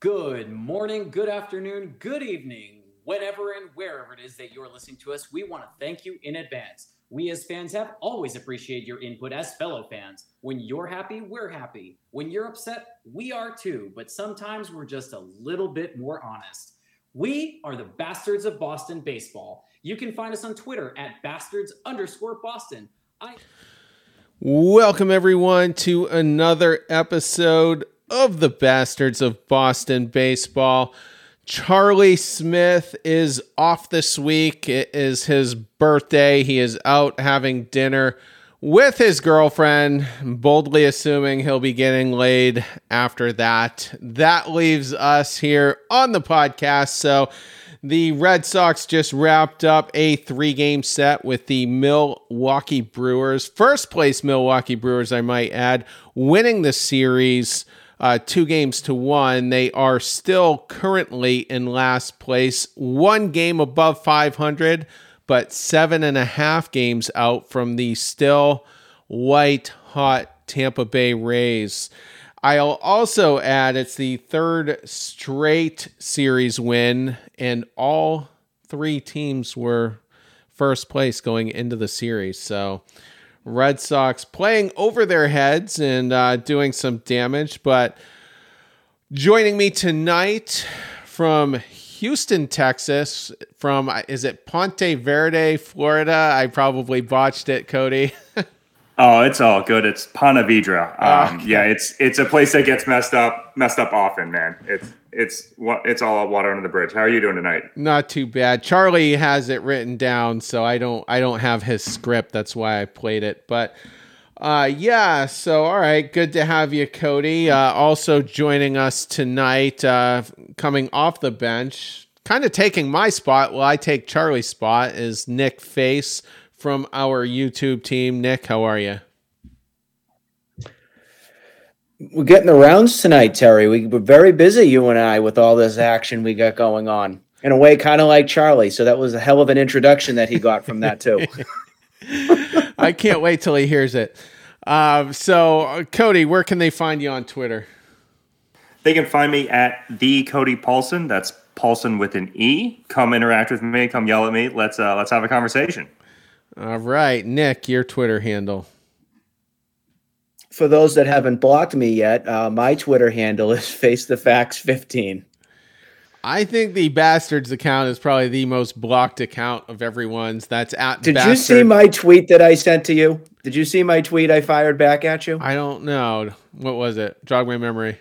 Good morning, good afternoon, good evening, whenever and wherever it is that you're listening to us. We want to thank you in advance. We as fans have always appreciated your input as fellow fans. When you're happy, we're happy. When you're upset, we are too. But sometimes we're just a little bit more honest. We are the Bastards of Boston Baseball. You can find us on Twitter at bastards underscore Boston. I. Welcome, everyone, to another episode of the Bastards of Boston Baseball. Charlie Smith is off this week. It is his birthday. He is out having dinner with his girlfriend, boldly assuming he'll be getting laid after that. That leaves us here on the podcast. So, the Red Sox just wrapped up a three game set with the Milwaukee Brewers. First place Milwaukee Brewers, I might add, winning the series uh, two games to one. They are still currently in last place, one game above 500, but seven and a half games out from the still white hot Tampa Bay Rays. I'll also add it's the third straight series win, and all three teams were first place going into the series. So, Red Sox playing over their heads and uh, doing some damage. But joining me tonight from Houston, Texas, from is it Ponte Verde, Florida? I probably botched it, Cody. oh, it's all good. It's Ponte Vedra. Um, okay. Yeah, it's it's a place that gets messed up messed up often, man. It's it's it's all water under the bridge. How are you doing tonight? Not too bad. Charlie has it written down, so I don't I don't have his script. That's why I played it. But uh, yeah, so all right, good to have you, Cody. Uh, also joining us tonight, uh, coming off the bench, kind of taking my spot. Well, I take Charlie's spot. Is Nick Face from our YouTube team? Nick, how are you? We're getting the rounds tonight, Terry. We were very busy, you and I, with all this action we got going on. In a way, kind of like Charlie. So that was a hell of an introduction that he got from that too. I can't wait till he hears it. Uh, so, uh, Cody, where can they find you on Twitter? They can find me at the Cody Paulson. That's Paulson with an E. Come interact with me. Come yell at me. Let's uh, let's have a conversation. All right, Nick, your Twitter handle for those that haven't blocked me yet, uh, my Twitter handle is face the facts 15. I think the bastards account is probably the most blocked account of everyone's. That's at. Did bastard. you see my tweet that I sent to you? Did you see my tweet I fired back at you? I don't know. What was it? Jog my memory.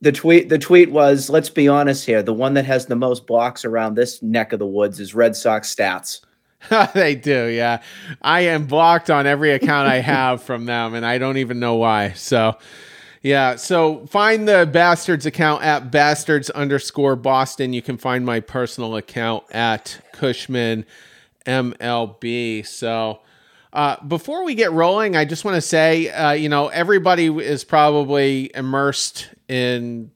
The tweet. The tweet was. Let's be honest here. The one that has the most blocks around this neck of the woods is Red Sox stats. they do, yeah. I am blocked on every account I have from them, and I don't even know why. So, yeah. So find the bastards account at bastards underscore Boston. You can find my personal account at Cushman MLB. So. Uh, before we get rolling, I just want to say, uh, you know, everybody is probably immersed in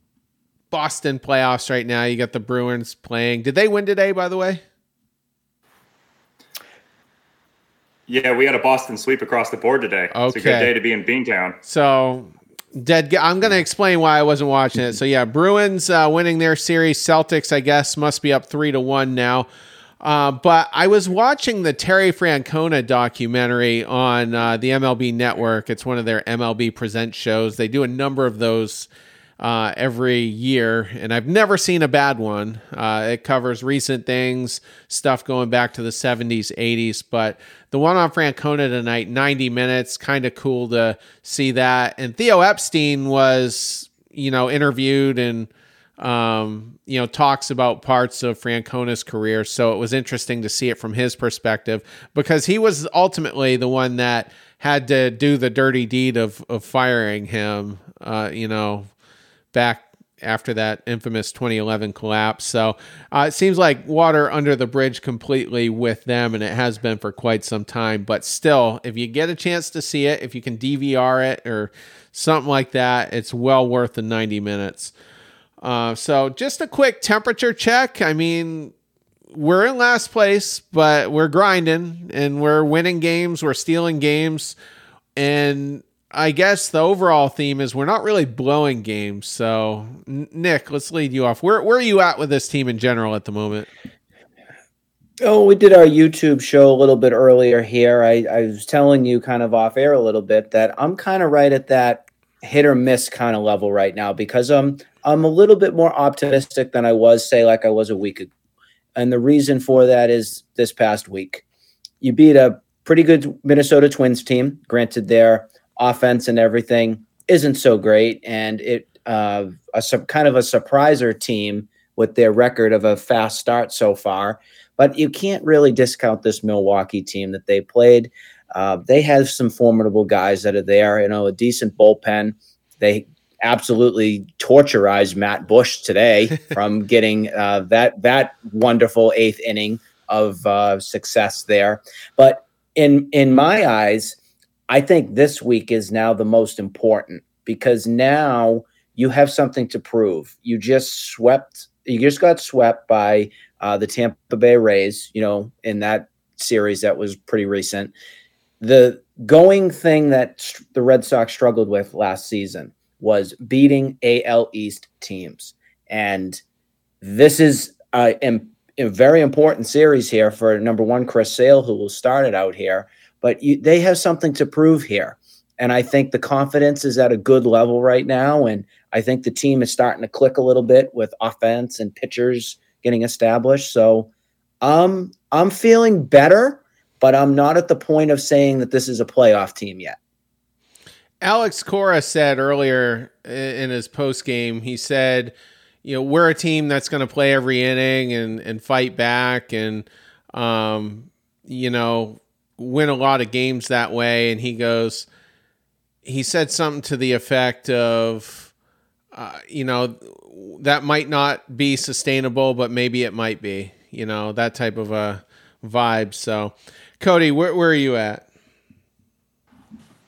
Boston playoffs right now. You got the Bruins playing. Did they win today, by the way? Yeah, we had a Boston sweep across the board today. Okay. It's a good day to be in Beantown. So, dead. I'm going to explain why I wasn't watching it. So, yeah, Bruins uh, winning their series. Celtics, I guess, must be up three to one now. Uh, but I was watching the Terry Francona documentary on uh, the MLB Network. It's one of their MLB Present shows. They do a number of those uh, every year, and I've never seen a bad one. Uh, it covers recent things, stuff going back to the 70s, 80s, but the one on Francona tonight, 90 minutes, kind of cool to see that. And Theo Epstein was, you know, interviewed and, um, you know, talks about parts of Francona's career. So it was interesting to see it from his perspective because he was ultimately the one that had to do the dirty deed of, of firing him, uh, you know, back after that infamous 2011 collapse. So uh, it seems like water under the bridge completely with them, and it has been for quite some time. But still, if you get a chance to see it, if you can DVR it or something like that, it's well worth the 90 minutes. Uh, so just a quick temperature check. I mean, we're in last place, but we're grinding and we're winning games, we're stealing games, and I guess the overall theme is we're not really blowing games. So, Nick, let's lead you off. Where where are you at with this team in general at the moment? Oh, we did our YouTube show a little bit earlier here. I, I was telling you kind of off air a little bit that I'm kind of right at that hit or miss kind of level right now because I'm I'm a little bit more optimistic than I was, say, like I was a week ago. And the reason for that is this past week. You beat a pretty good Minnesota Twins team. Granted, their offense and everything isn't so great, and it uh, a kind of a surpriser team with their record of a fast start so far. But you can't really discount this Milwaukee team that they played. Uh, they have some formidable guys that are there. You know, a decent bullpen. They absolutely torturized Matt Bush today from getting uh, that that wonderful eighth inning of uh, success there. But in in my eyes, I think this week is now the most important because now you have something to prove. You just swept. You just got swept by uh, the Tampa Bay Rays. You know, in that series that was pretty recent. The going thing that the Red Sox struggled with last season was beating AL East teams, and this is a, a very important series here for number one Chris Sale, who will start it out here. But you, they have something to prove here. And I think the confidence is at a good level right now. And I think the team is starting to click a little bit with offense and pitchers getting established. So um, I'm feeling better, but I'm not at the point of saying that this is a playoff team yet. Alex Cora said earlier in his post game, he said, you know, we're a team that's going to play every inning and, and fight back and, um, you know, win a lot of games that way. And he goes, he said something to the effect of, uh, you know, that might not be sustainable, but maybe it might be, you know, that type of a vibe. So, Cody, where, where are you at?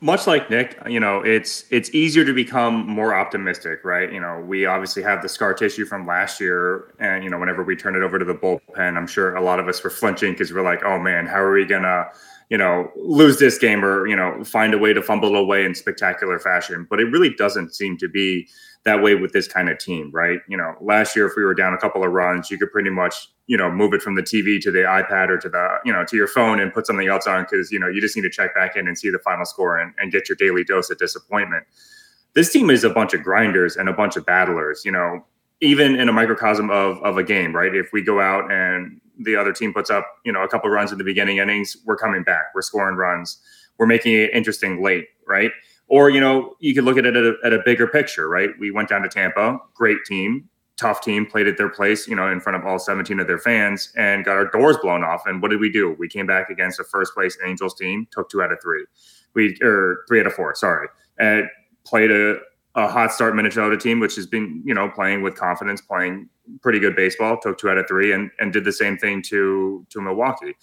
much like Nick, you know, it's it's easier to become more optimistic, right? You know, we obviously have the scar tissue from last year, and you know, whenever we turn it over to the bullpen, I'm sure a lot of us were flinching because we're like, oh man, how are we gonna, you know, lose this game or you know, find a way to fumble away in spectacular fashion? But it really doesn't seem to be that way with this kind of team, right? You know, last year if we were down a couple of runs, you could pretty much you know move it from the TV to the iPad or to the you know to your phone and put something else on because you know you just need to check back in and see the final score and, and get your daily dose of disappointment. This team is a bunch of grinders and a bunch of battlers. You know, even in a microcosm of of a game, right? If we go out and the other team puts up you know a couple runs in the beginning innings, we're coming back, we're scoring runs, we're making it interesting late, right? Or you know you could look at it at a, at a bigger picture, right? We went down to Tampa, great team, tough team, played at their place, you know, in front of all 17 of their fans and got our doors blown off. And what did we do? We came back against a first place Angels team, took two out of three. We or three out of four, sorry. And played a, a hot start Minnesota team, which has been, you know, playing with confidence, playing pretty good baseball, took two out of three and and did the same thing to to Milwaukee.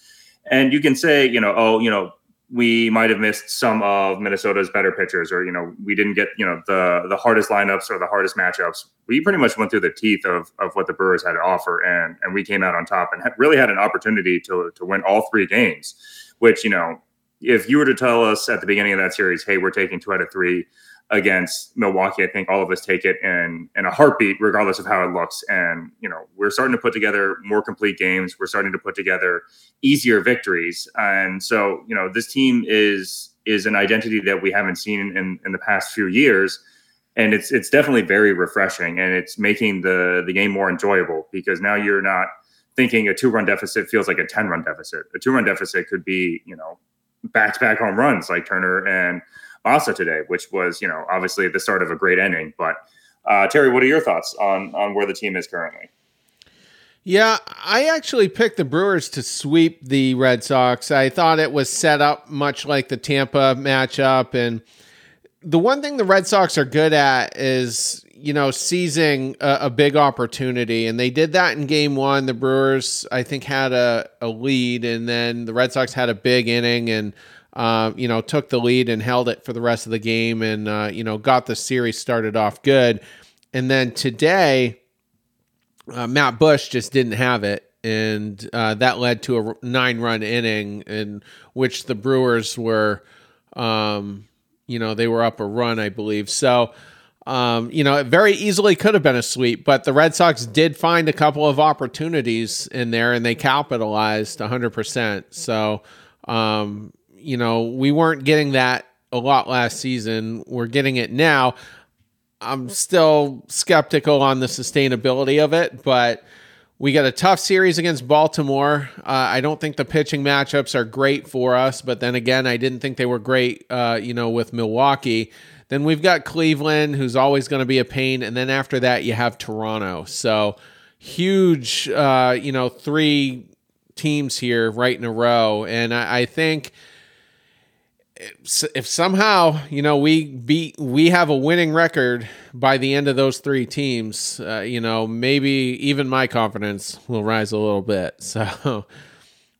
And you can say, you know, oh, you know, we might have missed some of Minnesota's better pitchers, or you know, we didn't get you know the the hardest lineups or the hardest matchups. We pretty much went through the teeth of of what the Brewers had to offer, and and we came out on top and really had an opportunity to to win all three games. Which you know, if you were to tell us at the beginning of that series, hey, we're taking two out of three against Milwaukee, I think all of us take it in in a heartbeat, regardless of how it looks. And you know, we're starting to put together more complete games. We're starting to put together easier victories. And so, you know, this team is is an identity that we haven't seen in in the past few years. And it's it's definitely very refreshing, and it's making the the game more enjoyable because now you're not thinking a two run deficit feels like a ten run deficit. A two run deficit could be you know back to back home runs like Turner and Masa today, which was, you know, obviously the start of a great ending. But uh, Terry, what are your thoughts on on where the team is currently? Yeah, I actually picked the Brewers to sweep the Red Sox. I thought it was set up much like the Tampa matchup. And the one thing the Red Sox are good at is, you know, seizing a, a big opportunity. And they did that in game one. The Brewers, I think, had a, a lead, and then the Red Sox had a big inning. And uh, you know, took the lead and held it for the rest of the game and, uh, you know, got the series started off good. And then today, uh, Matt Bush just didn't have it. And uh, that led to a nine run inning in which the Brewers were, um, you know, they were up a run, I believe. So, um, you know, it very easily could have been a sweep, but the Red Sox did find a couple of opportunities in there and they capitalized 100%. So, um, you know, we weren't getting that a lot last season. We're getting it now. I'm still skeptical on the sustainability of it, but we got a tough series against Baltimore. Uh, I don't think the pitching matchups are great for us, but then again, I didn't think they were great, uh, you know, with Milwaukee. Then we've got Cleveland, who's always going to be a pain, and then after that, you have Toronto. So huge, uh, you know, three teams here right in a row, and I, I think if somehow you know we beat we have a winning record by the end of those three teams uh, you know maybe even my confidence will rise a little bit. So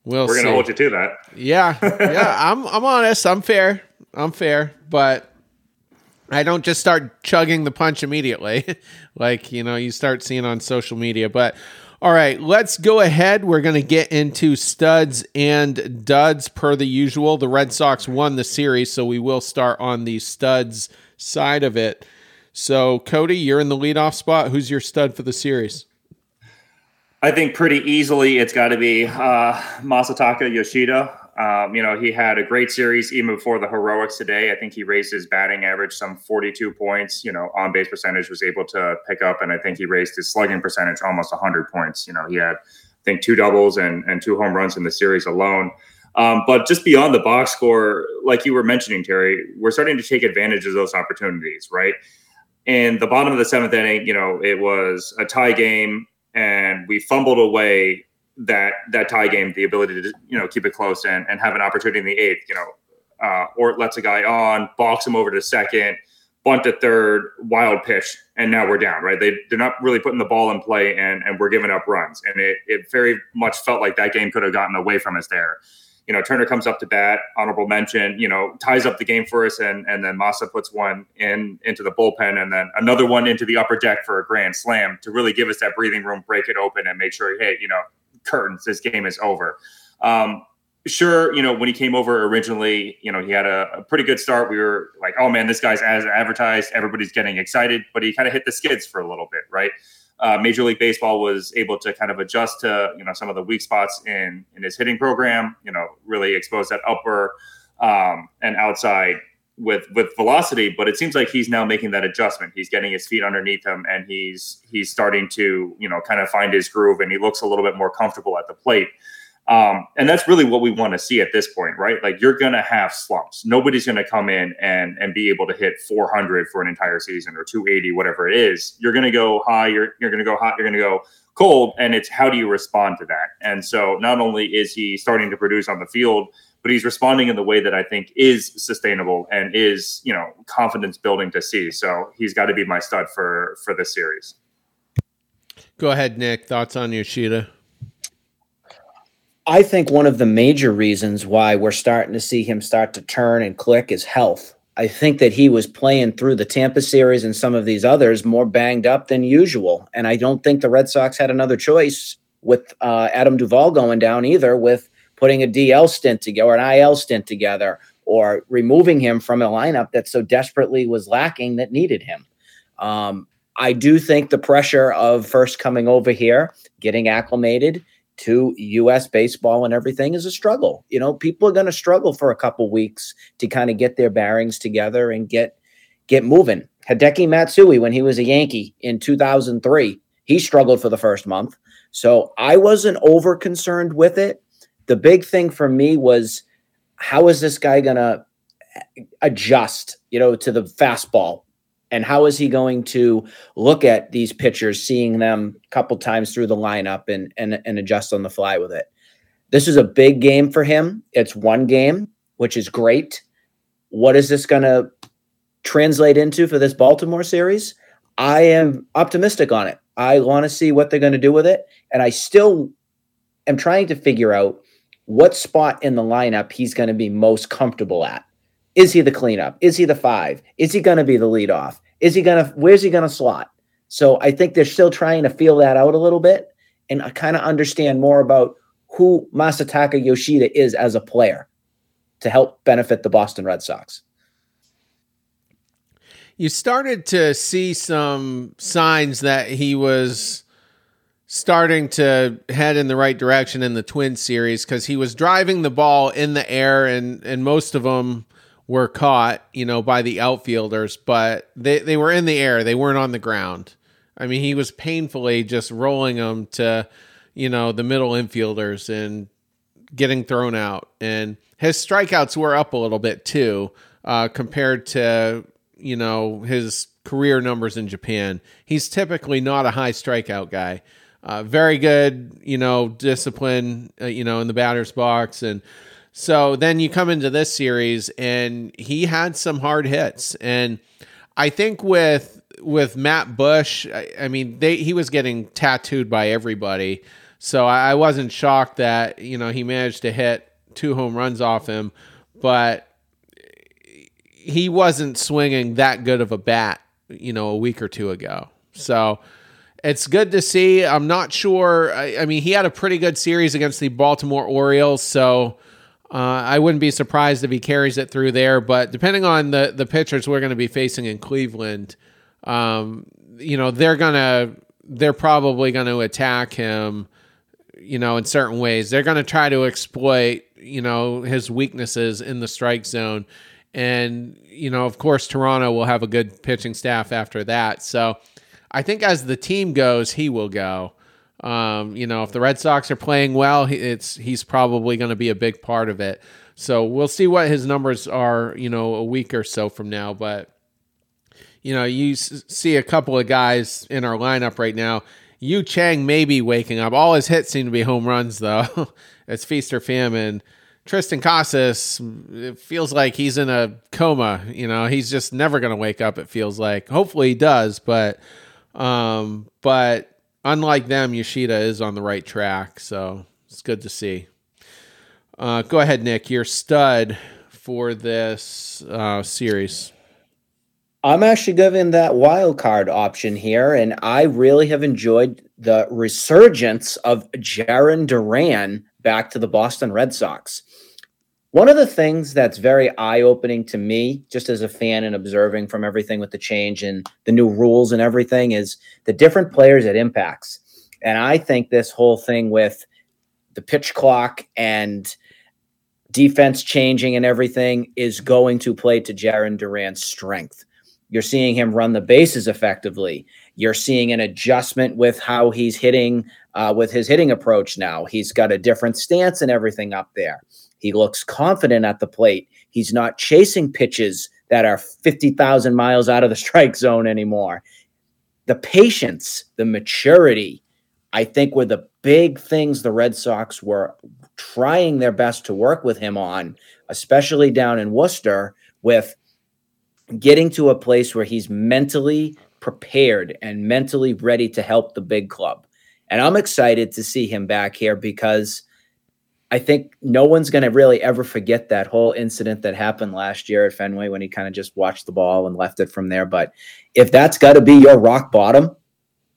we'll we're gonna see. hold you to that. Yeah yeah i'm i'm honest i'm fair i'm fair but i don't just start chugging the punch immediately. Like you know you start seeing on social media but all right, let's go ahead. We're going to get into studs and duds per the usual. The Red Sox won the series, so we will start on the studs side of it. So, Cody, you're in the leadoff spot. Who's your stud for the series? I think pretty easily it's got to be uh, Masataka Yoshida. Um, you know, he had a great series even before the heroics today. I think he raised his batting average some 42 points. You know, on base percentage was able to pick up, and I think he raised his slugging percentage almost 100 points. You know, he had, I think, two doubles and, and two home runs in the series alone. Um, but just beyond the box score, like you were mentioning, Terry, we're starting to take advantage of those opportunities, right? In the bottom of the seventh inning, you know, it was a tie game, and we fumbled away that that tie game, the ability to you know keep it close and, and have an opportunity in the eighth. You know, uh, or lets a guy on, balks him over to second, bunt to third, wild pitch, and now we're down. Right? They they're not really putting the ball in play, and and we're giving up runs. And it it very much felt like that game could have gotten away from us there. You know, Turner comes up to bat, honorable mention. You know, ties up the game for us, and and then Massa puts one in into the bullpen, and then another one into the upper deck for a grand slam to really give us that breathing room, break it open, and make sure, hey, you know, curtains. This game is over. Um, sure, you know, when he came over originally, you know, he had a, a, pretty good start. We were like, oh man, this guy's as advertised. Everybody's getting excited, but he kind of hit the skids for a little bit, right? Uh, Major League Baseball was able to kind of adjust to you know some of the weak spots in in his hitting program. You know, really expose that upper um, and outside with with velocity, but it seems like he's now making that adjustment. He's getting his feet underneath him, and he's he's starting to you know kind of find his groove, and he looks a little bit more comfortable at the plate. Um, and that's really what we want to see at this point, right? Like you're going to have slumps. Nobody's going to come in and and be able to hit 400 for an entire season or 280, whatever it is. You're going to go high. You're you're going to go hot. You're going to go cold, and it's how do you respond to that? And so not only is he starting to produce on the field but he's responding in the way that I think is sustainable and is, you know, confidence building to see. So he's got to be my stud for for this series. Go ahead, Nick. Thoughts on Yoshida? I think one of the major reasons why we're starting to see him start to turn and click is health. I think that he was playing through the Tampa series and some of these others more banged up than usual. And I don't think the Red Sox had another choice with uh, Adam Duvall going down either, with putting a DL stint together or an IL stint together or removing him from a lineup that so desperately was lacking that needed him. Um, I do think the pressure of first coming over here, getting acclimated to US baseball and everything is a struggle. You know, people are going to struggle for a couple weeks to kind of get their bearings together and get get moving. Hideki Matsui when he was a Yankee in 2003, he struggled for the first month. So I wasn't over concerned with it the big thing for me was how is this guy going to adjust, you know, to the fastball? And how is he going to look at these pitchers, seeing them a couple times through the lineup and, and, and adjust on the fly with it? This is a big game for him. It's one game, which is great. What is this going to translate into for this Baltimore series? I am optimistic on it. I want to see what they're going to do with it. And I still am trying to figure out what spot in the lineup he's going to be most comfortable at. Is he the cleanup? Is he the five? Is he going to be the leadoff? Is he going to, where's he going to slot? So I think they're still trying to feel that out a little bit and kind of understand more about who Masataka Yoshida is as a player to help benefit the Boston Red Sox. you started to see some signs that he was starting to head in the right direction in the twin series because he was driving the ball in the air and and most of them were caught you know by the outfielders but they, they were in the air. They weren't on the ground. I mean he was painfully just rolling them to you know the middle infielders and getting thrown out. And his strikeouts were up a little bit too uh, compared to you know his career numbers in japan. He's typically not a high strikeout guy uh, very good, you know, discipline, uh, you know, in the batter's box. And so then you come into this series and he had some hard hits. And I think with, with Matt Bush, I, I mean, they, he was getting tattooed by everybody. So I, I wasn't shocked that, you know, he managed to hit two home runs off him, but he wasn't swinging that good of a bat, you know, a week or two ago. So, it's good to see. I'm not sure. I, I, mean, he had a pretty good series against the Baltimore Orioles, so uh, I wouldn't be surprised if he carries it through there. But depending on the the pitchers we're going to be facing in Cleveland, um, you know, they're gonna they're probably going to attack him. You know, in certain ways, they're going to try to exploit you know his weaknesses in the strike zone, and you know, of course, Toronto will have a good pitching staff after that. So I think as the team goes, he will go. Um, you know, if the Red Sox are playing well, it's he's probably going to be a big part of it. So we'll see what his numbers are, you know, a week or so from now. But you know, you see a couple of guys in our lineup right now. Yu Chang may be waking up. All his hits seem to be home runs, though. it's feast or famine. Triston Casas, it feels like he's in a coma. You know, he's just never going to wake up. It feels like. Hopefully, he does, but um, but unlike them, Yoshida is on the right track, so it's good to see. Uh, go ahead, Nick. Your stud for this uh, series. I'm actually giving that wild card option here, and I really have enjoyed the resurgence of Jarren Duran back to the Boston Red Sox. One of the things that's very eye opening to me, just as a fan and observing from everything with the change and the new rules and everything, is the different players it impacts. And I think this whole thing with the pitch clock and defense changing and everything is going to play to Jarren Duran's strength. You're seeing him run the bases effectively. You're seeing an adjustment with how he's hitting, uh, with his hitting approach now. He's got a different stance and everything up there. He looks confident at the plate. He's not chasing pitches that are 50,000 miles out of the strike zone anymore. The patience, the maturity, I think were the big things the Red Sox were trying their best to work with him on, especially down in Worcester, with getting to a place where he's mentally prepared and mentally ready to help the big club. And I'm excited to see him back here because I think no one's going to really ever forget that whole incident that happened last year at Fenway when he kind of just watched the ball and left it from there. But if that's got to be your rock bottom,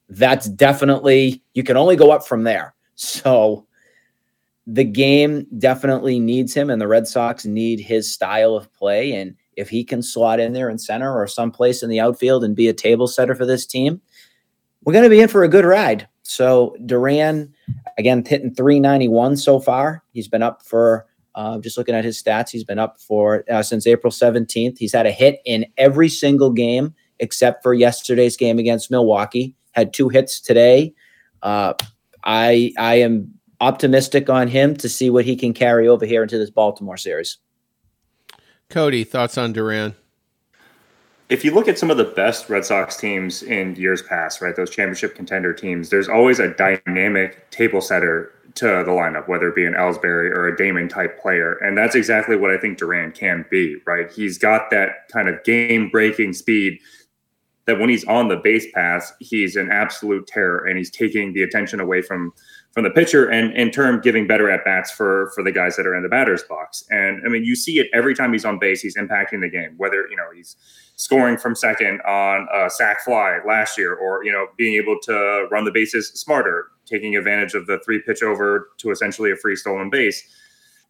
that's definitely, you can only go up from there. So the game definitely needs him, and the Red Sox need his style of play. And if he can slot in there in center or someplace in the outfield and be a table setter for this team, we're going to be in for a good ride. So Duran, again, hitting 391 so far. He's been up for, uh, just looking at his stats, he's been up for uh, since April 17th. He's had a hit in every single game except for yesterday's game against Milwaukee. Had two hits today. Uh, I I am optimistic on him to see what he can carry over here into this Baltimore series. Cody, thoughts on Duran? If you look at some of the best Red Sox teams in years past, right, those championship contender teams, there's always a dynamic table setter to the lineup, whether it be an Ellsbury or a Damon type player. And that's exactly what I think Duran can be, right? He's got that kind of game breaking speed that when he's on the base pass, he's an absolute terror and he's taking the attention away from from the pitcher and in turn giving better at bats for for the guys that are in the batter's box. And I mean, you see it every time he's on base, he's impacting the game, whether, you know, he's scoring from second on a sac fly last year or, you know, being able to run the bases smarter, taking advantage of the three pitch over to essentially a free stolen base.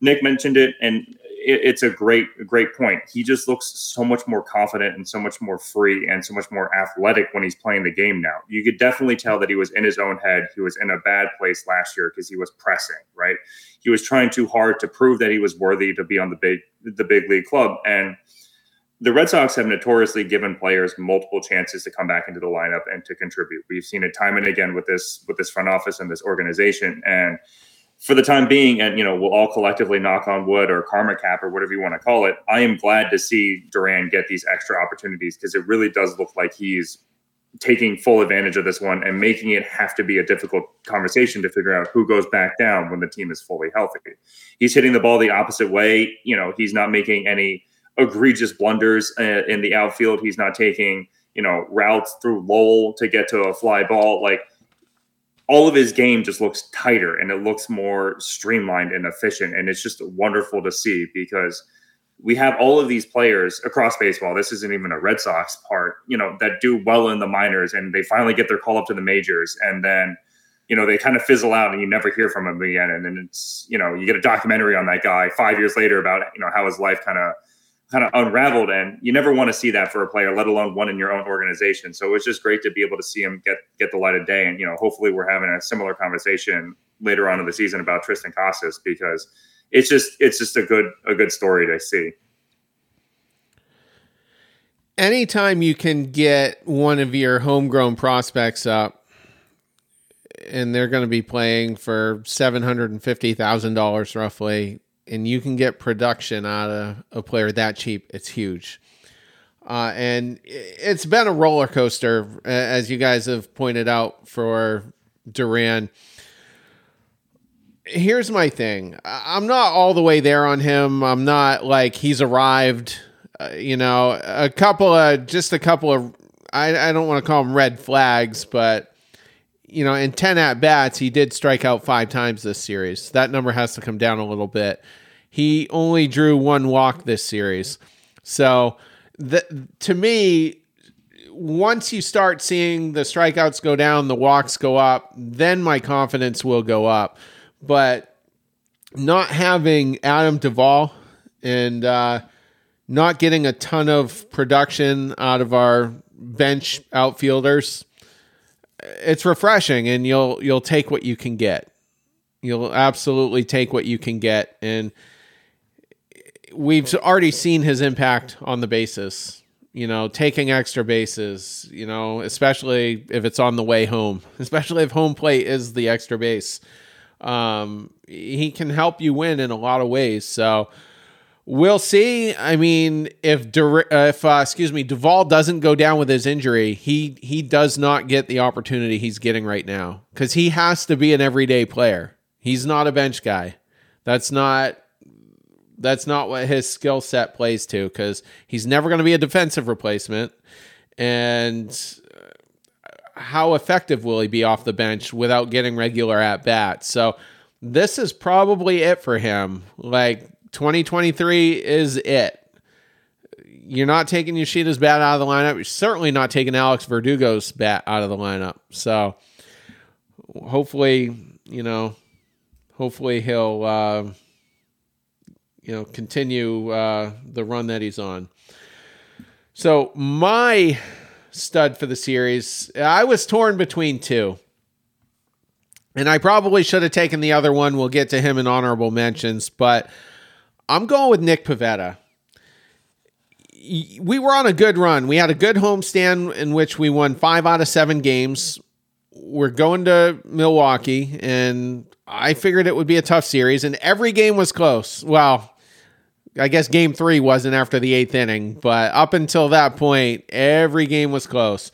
Nick mentioned it and it, it's a great, great point. He just looks so much more confident and so much more free and so much more athletic when he's playing the game now. You could definitely tell that he was in his own head. He was in a bad place last year because he was pressing, right? He was trying too hard to prove that he was worthy to be on the big, the big league club. And the Red Sox have notoriously given players multiple chances to come back into the lineup and to contribute. We've seen it time and again with this with this front office and this organization. And for the time being, and you know, we'll all collectively knock on wood or karma cap or whatever you want to call it. I am glad to see Duran get these extra opportunities because it really does look like he's taking full advantage of this one and making it have to be a difficult conversation to figure out who goes back down when the team is fully healthy. He's hitting the ball the opposite way. You know, he's not making any egregious blunders uh, in the outfield. He's not taking, you know, routes through Lowell to get to a fly ball. Like all of his game just looks tighter and it looks more streamlined and efficient. And it's just wonderful to see because we have all of these players across baseball. This isn't even a Red Sox part, you know, that do well in the minors and they finally get their call up to the majors. And then, you know, they kind of fizzle out and you never hear from them again. And then it's, you know, you get a documentary on that guy five years later about, you know, how his life kind of kind of unraveled and you never want to see that for a player let alone one in your own organization. So it was just great to be able to see him get get the light of day and you know hopefully we're having a similar conversation later on in the season about Triston Casas because it's just it's just a good a good story to see. Anytime you can get one of your homegrown prospects up and they're going to be playing for $750,000 roughly and you can get production out of a player that cheap, it's huge. Uh, and it's been a roller coaster, as you guys have pointed out for Duran. Here's my thing I'm not all the way there on him. I'm not like he's arrived. Uh, you know, a couple of, just a couple of, I, I don't want to call them red flags, but you know, in 10 at bats, he did strike out five times this series. That number has to come down a little bit. He only drew one walk this series. So, the, to me, once you start seeing the strikeouts go down, the walks go up, then my confidence will go up. But not having Adam Duvall and uh, not getting a ton of production out of our bench outfielders it's refreshing and you'll you'll take what you can get. You'll absolutely take what you can get and we've already seen his impact on the bases. You know, taking extra bases, you know, especially if it's on the way home, especially if home plate is the extra base. Um, he can help you win in a lot of ways. So, We'll see. I mean, if Dur- uh, if uh, excuse me, Duvall doesn't go down with his injury, he he does not get the opportunity he's getting right now because he has to be an everyday player. He's not a bench guy. That's not that's not what his skill set plays to because he's never going to be a defensive replacement. And uh, how effective will he be off the bench without getting regular at bats? So this is probably it for him. Like 2023 is it. You're not taking Yoshida's bat out of the lineup. You're certainly not taking Alex Verdugo's bat out of the lineup. So hopefully, you know, hopefully he'll, uh, you know, continue uh, the run that he's on. So my stud for the series, I was torn between two. And I probably should have taken the other one. We'll get to him in honorable mentions, but I'm going with Nick Pivetta. We were on a good run. We had a good homestand in which we won five out of seven games. We're going to Milwaukee, and I figured it would be a tough series, and every game was close. Well, I guess game three wasn't after the eighth inning, but up until that point, every game was close.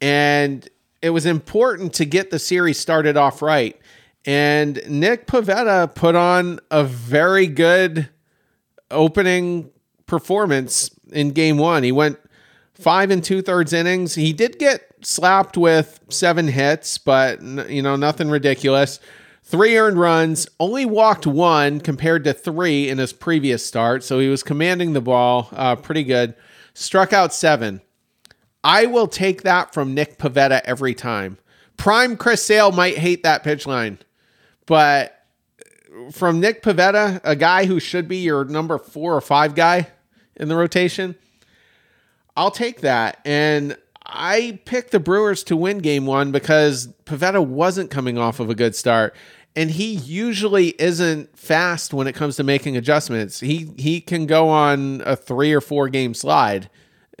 And it was important to get the series started off right. And Nick Pivetta put on a very good opening performance in game one. He went five and two thirds innings. He did get slapped with seven hits, but you know, nothing ridiculous. Three earned runs, only walked one compared to three in his previous start. So he was commanding the ball uh, pretty good. Struck out seven. I will take that from Nick Pivetta every time. Prime Chris Sale might hate that pitch line but from Nick Pivetta, a guy who should be your number four or five guy in the rotation, I'll take that. And I picked the Brewers to win game one because Pivetta wasn't coming off of a good start. And he usually isn't fast when it comes to making adjustments. He he can go on a three or four game slide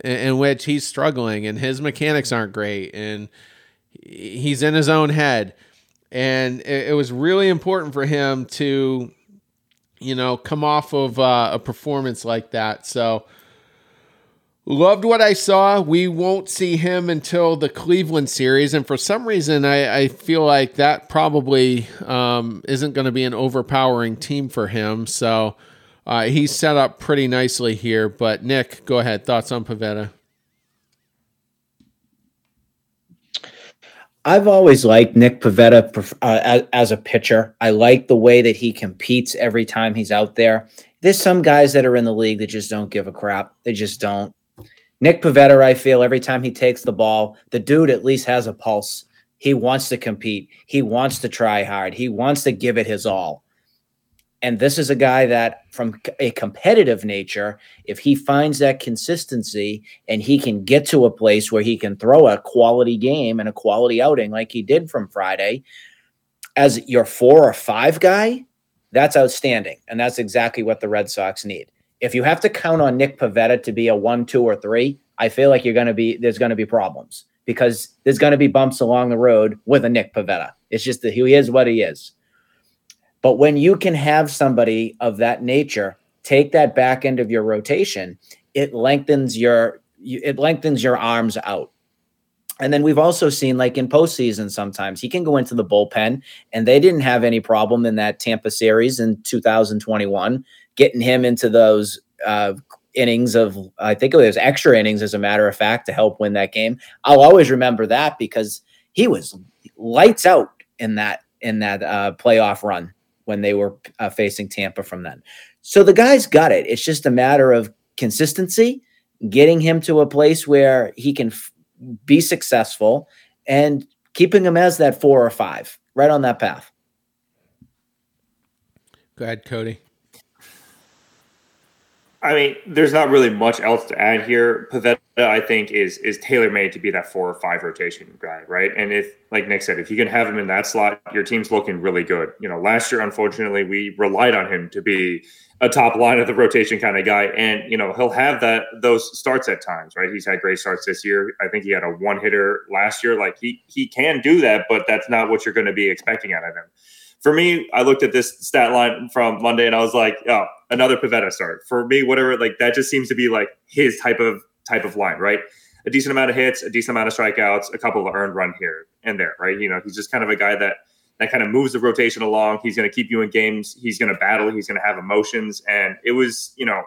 in, in which he's struggling and his mechanics aren't great and he's in his own head. And it, it was really important for him to, you know, come off of uh, a performance like that. So Loved what I saw. We won't see him until the Cleveland series. And for some reason, I, I feel like that probably um, isn't going to be an overpowering team for him. So uh, he's set up pretty nicely here. But Nick, go ahead. Thoughts on Pivetta? I've always liked Nick Pivetta uh, as, a pitcher. I like the way that he competes every time he's out there. There's some guys that are in the league that just don't give a crap. They just don't. Nick Pivetta, I feel every time he takes the ball, the dude at least has a pulse. He wants to compete. He wants to try hard. He wants to give it his all. And this is a guy that, from a competitive nature, if he finds that consistency and he can get to a place where he can throw a quality game and a quality outing like he did from Friday, as your four or five guy, that's outstanding. And that's exactly what the Red Sox need if you have to count on Nick Pivetta to be a one, two, or three, I feel like you're going to be there's going to be problems because there's going to be bumps along the road with a Nick Pivetta. It's just that he is what he is. But when you can have somebody of that nature take that back end of your rotation, it lengthens your it lengthens your arms out. And then we've also seen, like in postseason, sometimes he can go into the bullpen, and they didn't have any problem in that Tampa series in 2021 getting him into those uh, innings of I think it was extra innings as a matter of fact to help win that game. I'll always remember that because he was lights out in that in that uh, playoff run when they were uh, facing Tampa from then. So the guy's got it. It's just a matter of consistency, getting him to a place where he can f- be successful and keeping him as that 4 or 5 right on that path. Go ahead, Cody. I mean, there's not really much else to add here. Pivetta, I think, is is tailor made to be that four or five rotation guy, right? And if, like Nick said, if you can have him in that slot, your team's looking really good. You know, last year, unfortunately, we relied on him to be a top line of the rotation kind of guy, and you know, he'll have that those starts at times, right? He's had great starts this year. I think he had a one hitter last year. Like he he can do that, but that's not what you're going to be expecting out of him for me, I looked at this stat line from Monday and I was like, oh, another Pivetta start. For me, whatever, like that just seems to be like his type of type of line, right? A decent amount of hits, a decent amount of strikeouts, a couple of earned run here and there, right? You know, he's just kind of a guy that that kind of moves the rotation along. He's going to keep you in games. He's going to battle. He's going to have emotions. And it was, you know,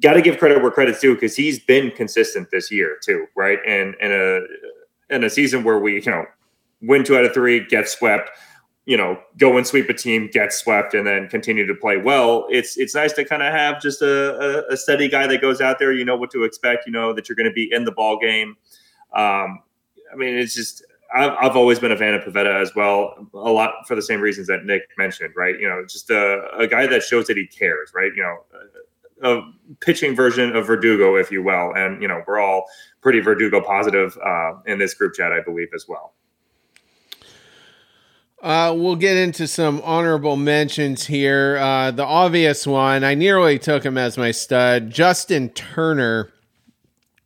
got to give credit where credit's due because he's been consistent this year too, right? And in a in a season where we, you know, win two out of three, get swept you know, go and sweep a team, get swept, and then continue to play well. It's it's nice to kind of have just a, a, steady guy that goes out there. You know what to expect. You know that you're going to be in the ball game. Um, I mean, it's just I've, I've always been a fan of Pivetta as well, a lot for the same reasons that Nick mentioned. Right? You know, just a, a guy that shows that he cares. Right? You know, a pitching version of Verdugo, if you will, and you know we're all pretty Verdugo positive uh, in this group chat, I believe, as well. Uh, we'll get into some honorable mentions here. Uh, the obvious one, I nearly took him as my stud. Justin Turner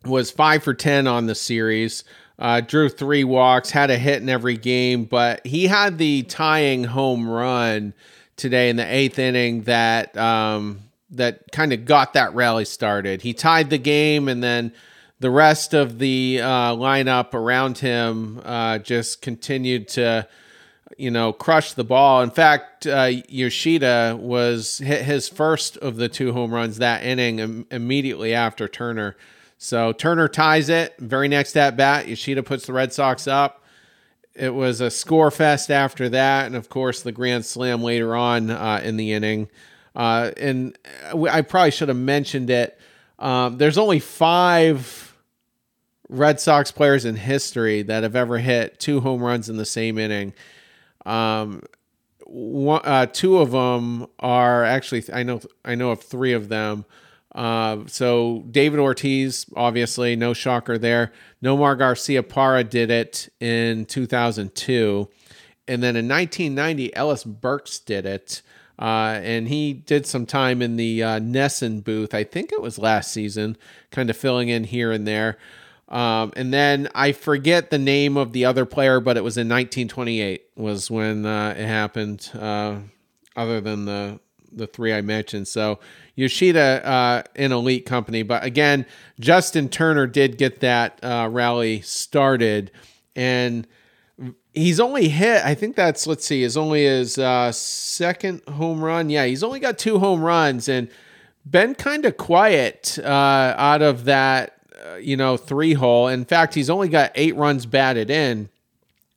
was five for 10 on the series, uh, drew three walks, had a hit in every game, but he had the tying home run today in the eighth inning that um, that kind of got that rally started. He tied the game, and then the rest of the uh, lineup around him uh, just continued to you know, crushed the ball. In fact, uh, Yoshida was hit his first of the two home runs that inning Im- immediately after Turner. So Turner ties it. Very next at bat, Yoshida puts the Red Sox up. It was a score fest after that, and of course the grand slam later on uh, in the inning. Uh, and I probably should have mentioned it. Um, there's only five Red Sox players in history that have ever hit two home runs in the same inning. Um, one, uh, two of them are actually I know I know of three of them. Uh, so David Ortiz, obviously, no shocker there. Nomar Garciaparra did it in 2002, and then in 1990, Ellis Burks did it. Uh, and he did some time in the uh, NESN booth. I think it was last season, kind of filling in here and there. Um, and then I forget the name of the other player, but it was in 1928 was when uh, it happened. Uh, other than the the three I mentioned, so Yoshida uh, an elite company, but again, Justin Turner did get that uh, rally started, and he's only hit. I think that's let's see, is only his uh, second home run. Yeah, he's only got two home runs, and been kind of quiet uh, out of that you know, three hole. In fact, he's only got eight runs batted in,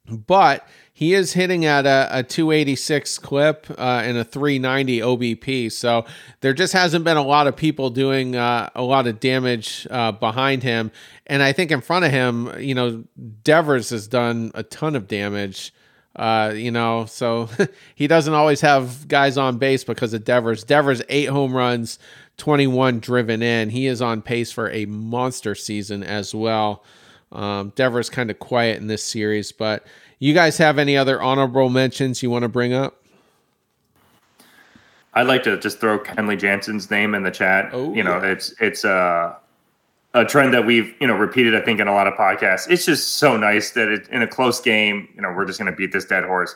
but he is hitting at a, a 286 clip uh, and a 390 OBP. So there just hasn't been a lot of people doing uh, a lot of damage uh, behind him. And I think in front of him, you know, Devers has done a ton of damage. Uh, you know, so he doesn't always have guys on base because of Devers. Devers eight home runs, 21 driven in. He is on pace for a monster season as well. Um, Devers kind of quiet in this series, but you guys have any other honorable mentions you want to bring up? I'd like to just throw Kenley Jansen's name in the chat. Oh, you know, yeah. it's it's a a trend that we've you know repeated. I think in a lot of podcasts. It's just so nice that it, in a close game, you know, we're just going to beat this dead horse.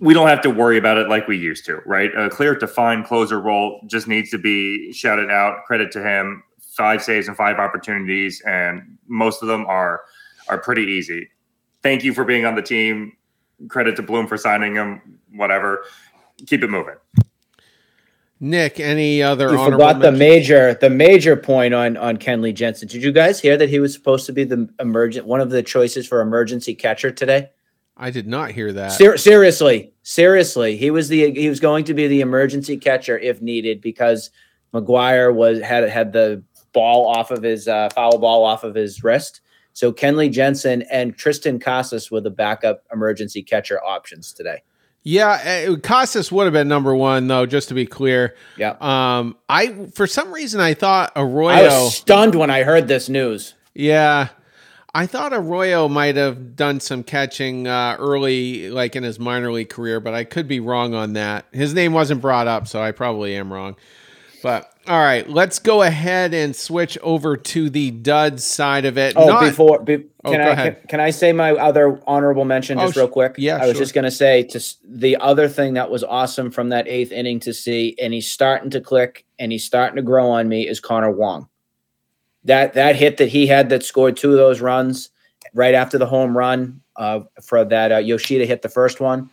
We don't have to worry about it like we used to, right? A clear, defined closer role just needs to be shouted out. Credit to him. Five saves and five opportunities, and most of them are are pretty easy. Thank you for being on the team. Credit to Bloom for signing him. Whatever. Keep it moving. Nick, any other You honorable forgot the major the major point on on Kenley Jansen. Did you guys hear that he was supposed to be the emergent one of the choices for emergency catcher today? I did not hear that. Ser- seriously, seriously, he was the he was going to be the emergency catcher if needed because McGuire was had had the ball off of his uh, foul ball off of his wrist. So Kenley Jansen and Triston Casas were the backup emergency catcher options today. Yeah, uh, Casas would have been number one though. Just to be clear, Yeah, um, I for some reason I thought Arroyo. I was stunned when I heard this news. Yeah. I thought Arroyo might have done some catching uh, early, like in his minor league career, but I could be wrong on that. His name wasn't brought up, so I probably am wrong. But all right, let's go ahead and switch over to the dud side of it. Oh, Not- before be, Oh, can I can, can I say my other honorable mention Oh, just sh- real quick? yeah, I was sure. just gonna say to the other thing that was awesome from that eighth inning to see, and he's starting to click and he's starting to grow on me is Connor Wong. That that hit that he had that scored two of those runs right after the home run uh, for that uh, Yoshida hit the first one.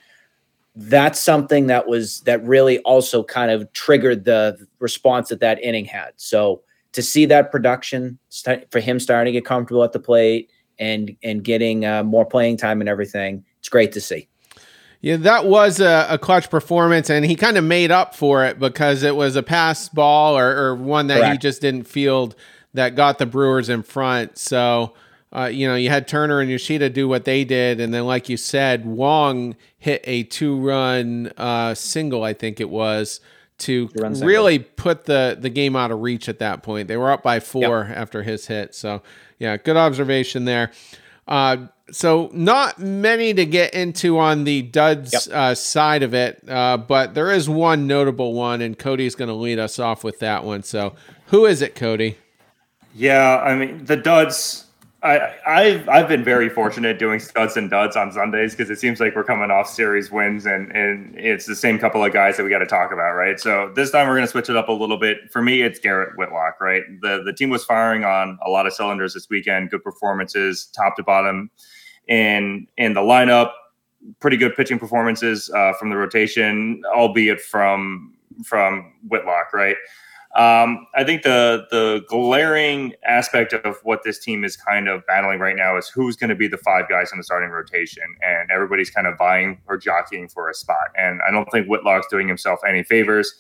That's something that was that really also kind of triggered the response that that inning had. So to see that production st- for him starting to get comfortable at the plate and and getting uh, more playing time and everything, it's great to see. Yeah, that was a, a clutch performance, and he kind of made up for it because it was a pass ball or, or one that he just didn't field that got the Brewers in front. So, uh, you know, you had Turner and Yoshida do what they did, and then, like you said, Wong hit a two-run uh, single, I think it was, to really put the the game out of reach at that point. They were up by four after his hit. So, yeah, good observation there. Uh, so not many to get into on the duds Yep. uh, side of it, uh, but there is one notable one, and Cody's going to lead us off with that one. So, who is it, Cody? Yeah, I mean the duds. I I've I've been very fortunate doing studs and duds on Sundays because it seems like we're coming off series wins and and it's the same couple of guys that we got to talk about, right? So this time we're gonna switch it up a little bit. For me, it's Garrett Whitlock, right? The the team was firing on a lot of cylinders this weekend. Good performances, top to bottom, in in the lineup. Pretty good pitching performances uh, from the rotation, albeit from from Whitlock, right? Um, I think the the glaring aspect of what this team is kind of battling right now is who's going to be the five guys in the starting rotation, and everybody's kind of vying or jockeying for a spot. And I don't think Whitlock's doing himself any favors.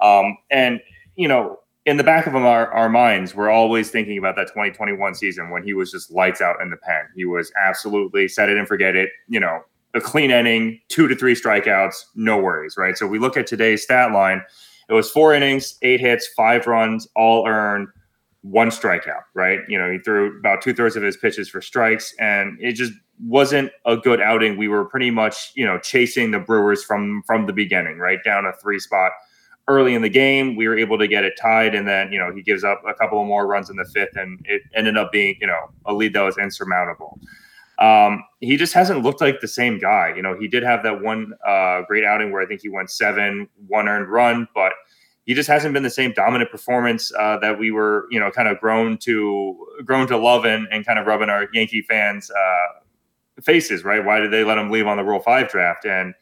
Um, and you know, in the back of our, our minds, we're always thinking about that 2021 season when he was just lights out in the pen. He was absolutely set it and forget it. You know, a clean inning, two to three strikeouts, no worries, right? So we look at today's stat line. It was four innings, eight hits, five runs, all earned, one strikeout, right? You know, he threw about two thirds of his pitches for strikes, and it just wasn't a good outing. We were pretty much, you know, chasing the Brewers from from the beginning, right down a three spot early in the game. We were able to get it tied, and then you know he gives up a couple more runs in the fifth, and it ended up being you know a lead that was insurmountable. Um, he just hasn't looked like the same guy. You know, he did have that one uh, great outing where I think he went seven, one earned run, but he just hasn't been the same dominant performance uh, that we were, you know, kind of grown to grown to love and, and kind of rubbing our Yankee fans uh, faces, right? Why did they let him leave on the Rule Five draft? And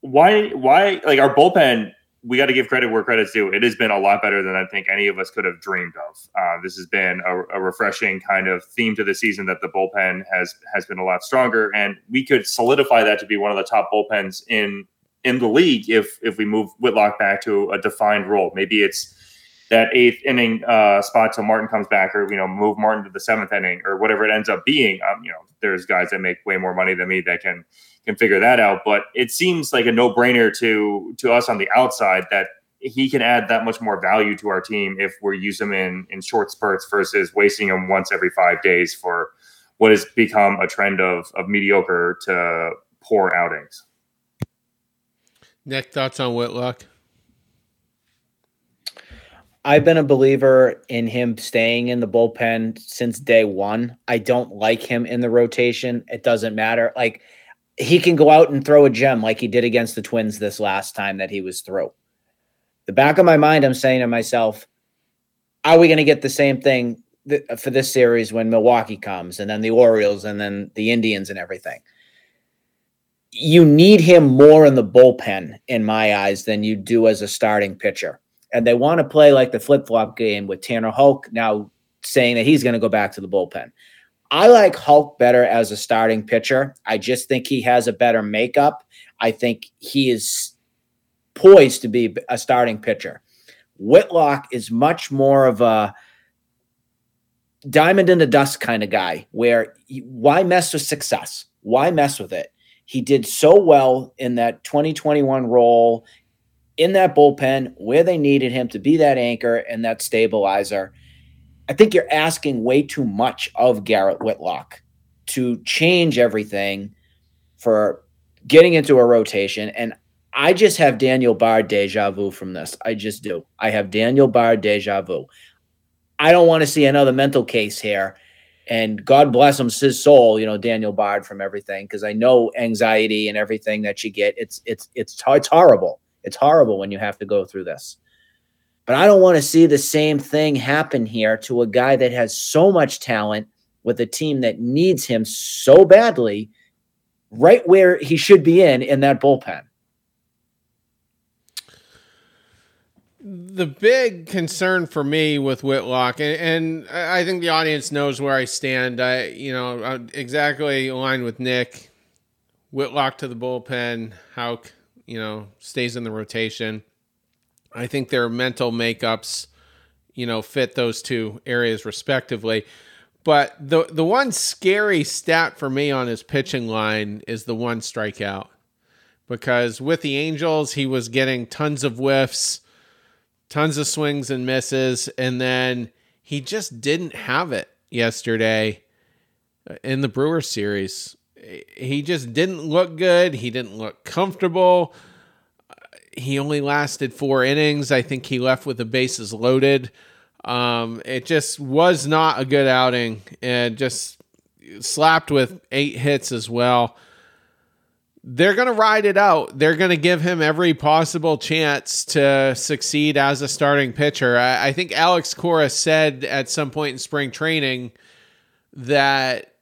why, why, like our bullpen we got to give credit where credit's due. It has been a lot better than I think any of us could have dreamed of. Uh, this has been a, a, refreshing kind of theme to the season that the bullpen has has been a lot stronger, and we could solidify that to be one of the top bullpens in in the league if if we move Whitlock back to a defined role. Maybe it's that eighth inning uh, spot till Martin comes back, or you know, move Martin to the seventh inning, or whatever it ends up being. Um, you know, there's guys that make way more money than me that can can figure that out. But it seems like a no brainer to to us on the outside that he can add that much more value to our team if we use him in in short spurts versus wasting him once every five days for what has become a trend of of mediocre to poor outings. Nick, thoughts on Whitlock? I've been a believer in him staying in the bullpen since day one. I don't like him in the rotation. It doesn't matter. Like he can go out and throw a gem like he did against the Twins this last time that he was through. The back of my mind, I'm saying to myself, are we going to get the same thing th- for this series when Milwaukee comes and then the Orioles and then the Indians and everything? You need him more in the bullpen, in my eyes, than you do as a starting pitcher. And they want to play like the flip flop game with Tanner Houck now saying that he's going to go back to the bullpen. I like Houck better as a starting pitcher. I just think he has a better makeup. I think he is poised to be a starting pitcher. Whitlock is much more of a diamond in the dust kind of guy where he, why mess with success? Why mess with it? He did so well in that 2021 role in that bullpen where they needed him to be that anchor and that stabilizer. I think you're asking way too much of Garrett Whitlock to change everything for getting into a rotation. And I just have Daniel Bard deja vu from this. I just do. I have Daniel Bard deja vu. I don't want to see another mental case here. And God bless him, his soul, you know, Daniel Bard from everything, because I know anxiety and everything that you get. It's it's it's it's horrible. It's horrible when you have to go through this. But I don't want to see the same thing happen here to a guy that has so much talent with a team that needs him so badly, right where he should be in in that bullpen. The big concern for me with Whitlock, and, and I think the audience knows where I stand. I, you know, I'm exactly aligned with Nick. Whitlock to the bullpen. How you know stays in the rotation. I think their mental makeups, you know, fit those two areas respectively. But the the one scary stat for me on his pitching line is the one strikeout. Because with the Angels, he was getting tons of whiffs, tons of swings and misses, and then he just didn't have it yesterday in the Brewer series. He just didn't look good. He didn't look comfortable he only lasted four innings. I think he left with the bases loaded. Um, it just was not a good outing and just slapped with eight hits as well. They're going to ride it out. They're going to give him every possible chance to succeed as a starting pitcher. I, I think Alex Cora said at some point in spring training that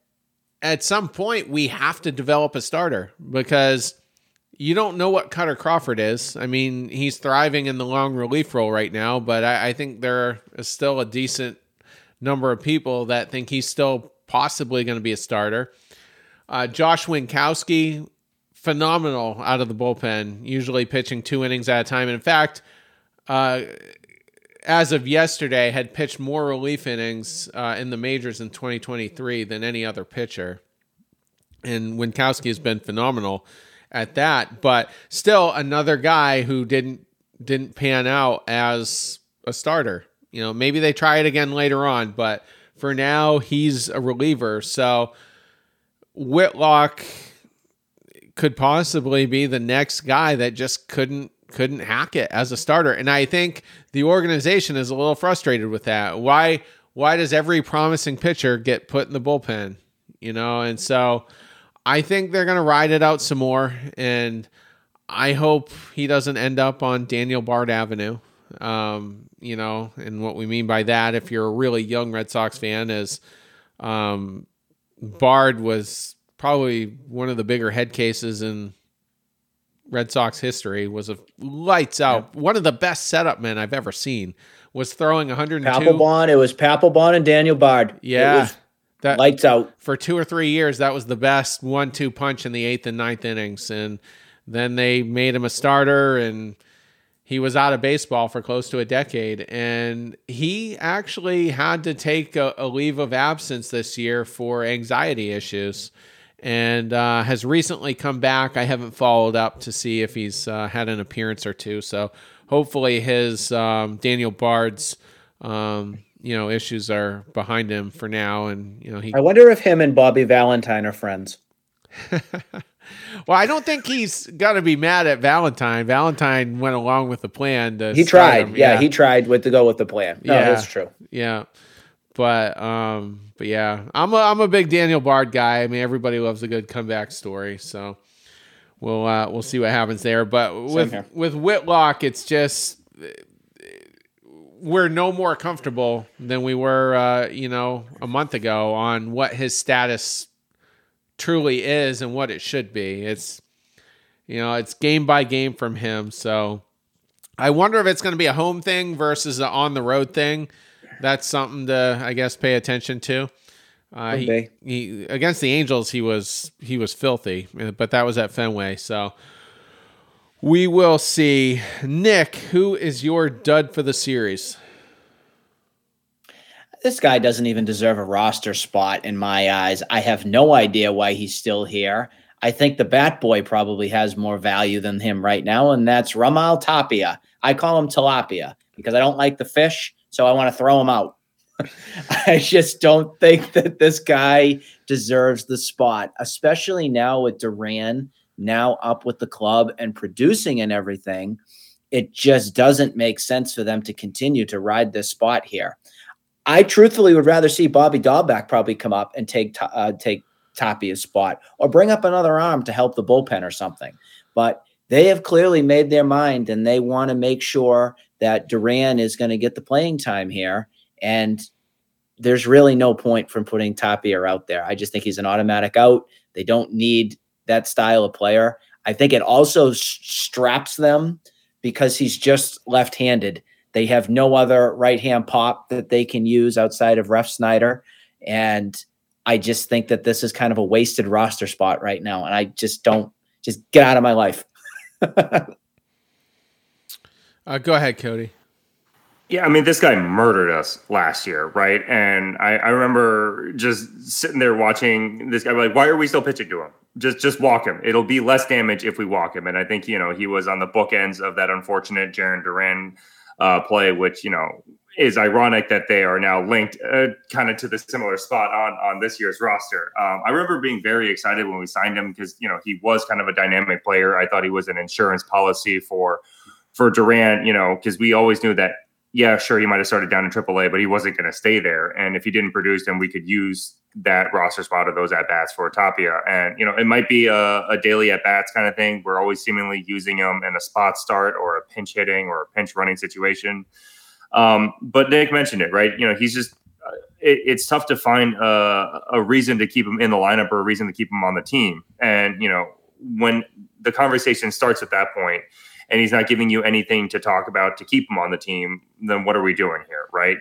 at some point we have to develop a starter because – you don't know what Kutter Crawford is. I mean, he's thriving in the long relief role right now, but I, I think there is still a decent number of people that think he's still possibly going to be a starter. Uh, Josh Winckowski, phenomenal out of the bullpen, usually pitching two innings at a time. in fact, uh, as of yesterday, had pitched more relief innings uh, in the majors in 2023 than any other pitcher. and Winckowski has been phenomenal at that. But still, another guy who didn't didn't pan out as a starter. You know, maybe they try it again later on, but for now, he's a reliever. So Whitlock could possibly be the next guy that just couldn't couldn't hack it as a starter. And I think the organization is a little frustrated with that. Why why does every promising pitcher get put in the bullpen? You know, and so I think they're going to ride it out some more and I hope he doesn't end up on Daniel Bard Avenue. Um, you know, and what we mean by that, if you're a really young Red Sox fan, is um, Bard was probably one of the bigger head cases in Red Sox history. Was a lights out, yeah. one of the best setup men I've ever seen. Was throwing 102. Papelbon. It was Papelbon and Daniel Bard. Yeah. That, lights out for two or three years. That was the best one-two punch in the eighth and ninth innings, and then they made him a starter, and he was out of baseball for close to a decade. And he actually had to take a, a leave of absence this year for anxiety issues and uh, has recently come back. I haven't followed up to see if he's uh, had an appearance or two. So hopefully his um, Daniel Bard's um, you know issues are behind him for now. And you know he. I wonder if him and Bobby Valentine are friends. well, I don't think he's gonna be mad at Valentine. Valentine went along with the plan. he tried. Yeah, yeah, he tried with to go with the plan. No, yeah, that's true. Yeah, but um, but yeah, I'm a I'm a big Daniel Bard guy. I mean, everybody loves a good comeback story. So we'll uh, we'll see what happens there. But with with Whitlock, it's just we're no more comfortable than we were, uh, you know, a month ago on what his status truly is and what it should be. It's you know, it's game by game from him. So I wonder if it's going to be a home thing versus an on the road thing. That's something to, I guess, pay attention to. Uh, he, he, against the Angels, he was he was filthy, but that was at Fenway. So we will see. Nick, who is your dud for the series? this guy doesn't even deserve a roster spot in my eyes. I have no idea why he's still here. I think the Bat Boy probably has more value than him right now, and that's Raimel Tapia. I call him Tilapia because I don't like the fish, so I want to throw him out. I just don't think that this guy deserves the spot, especially now with Duran now up with the club and producing and everything. It just doesn't make sense for them to continue to ride this spot here. I truthfully would rather see Bobby Dalbec probably come up and take uh, take Tapia's spot or bring up another arm to help the bullpen or something. But they have clearly made their mind and they want to make sure that Duran is going to get the playing time here. And there's really no point from putting Tapia out there. I just think he's an automatic out. They don't need that style of player. I think it also straps them because he's just left handed they have no other right hand pop that they can use outside of Refsnyder. And I just think that this is kind of a wasted roster spot right now. And I just don't just get out of my life. uh, go ahead, Cody. Yeah, I mean, this guy murdered us last year, right? And I, I remember just sitting there watching this guy, like, why are we still pitching to him? Just, just walk him. It'll be less damage if we walk him. And I think you know he was on the bookends of that unfortunate Jarren Duran uh, play, which you know is ironic that they are now linked uh, kind of to the similar spot on on this year's roster. Um, I remember being very excited when we signed him because you know he was kind of a dynamic player. I thought he was an insurance policy for for Duran, you know, because we always knew that yeah, sure, he might have started down in AAA, but he wasn't going to stay there. And if he didn't produce, then we could use that roster spot of those at bats for Tapia. And you know, it might be a, a daily at bats kind of thing. We're always seemingly using him in a spot start or a pinch hitting or a pinch running situation. Um, but Nick mentioned it, right? You know, he's just uh, it, it's tough to find a, a reason to keep him in the lineup or a reason to keep him on the team. And you know, when the conversation starts at that point and he's not giving you anything to talk about to keep him on the team, then what are we doing here, right?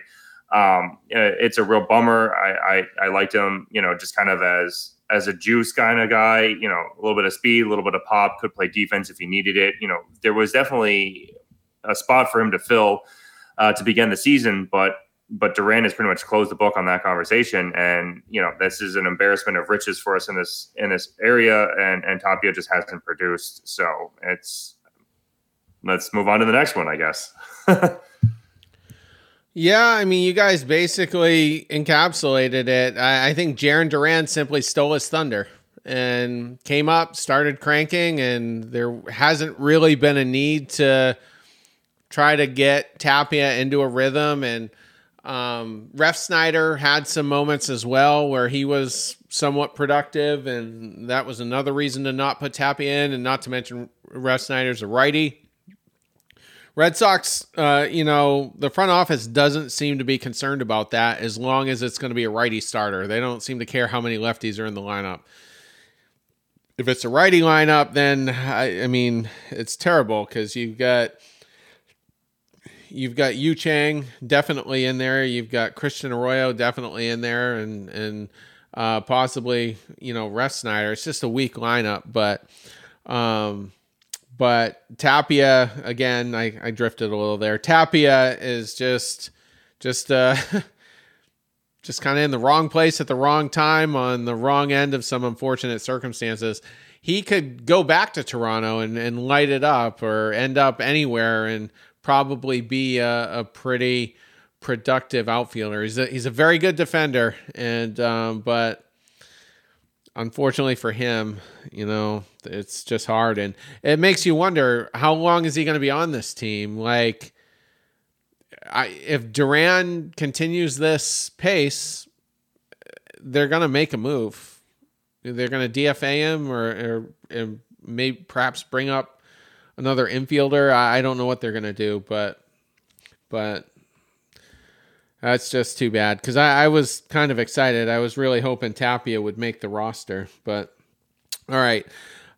Um, uh, it's a real bummer. I, I I liked him, you know, just kind of as as a juice kind of guy. You know, a little bit of speed, a little bit of pop, could play defense if he needed it. You know, there was definitely a spot for him to fill uh, to begin the season, but but Duran has pretty much closed the book on that conversation, and you know this is an embarrassment of riches for us in this in this area, and and Tapia just hasn't produced. So it's let's move on to the next one, I guess. yeah, I mean, you guys basically encapsulated it. I, I think Jarren Duran simply stole his thunder and came up, started cranking, and there hasn't really been a need to try to get Tapia into a rhythm and um, Refsnyder had some moments as well where he was somewhat productive, and that was another reason to not put Tapia in, and not to mention Refsnyder's a righty. Red Sox, uh, you know, the front office doesn't seem to be concerned about that as long as it's going to be a righty starter. They don't seem to care how many lefties are in the lineup. If it's a righty lineup, then I, I mean, it's terrible because you've got you've got Yu Chang definitely in there. You've got Christian Arroyo definitely in there, and and uh, possibly you know Refsnyder. It's just a weak lineup, but um, but Tapia again. I, I drifted a little there. Tapia is just just uh. just kind of in the wrong place at the wrong time on the wrong end of some unfortunate circumstances. He could go back to Toronto and, and light it up or end up anywhere and probably be a, a pretty productive outfielder. He's a, he's a very good defender, and um, but unfortunately for him, you know, it's just hard, and it makes you wonder how long is he going to be on this team? Like, I if Duran continues this pace, they're going to make a move. They're going to DFA him, or, or maybe perhaps bring up another infielder. I, I don't know what they're gonna do, but but that's just too bad because I, I was kind of excited. I was really hoping Tapia would make the roster, but all right.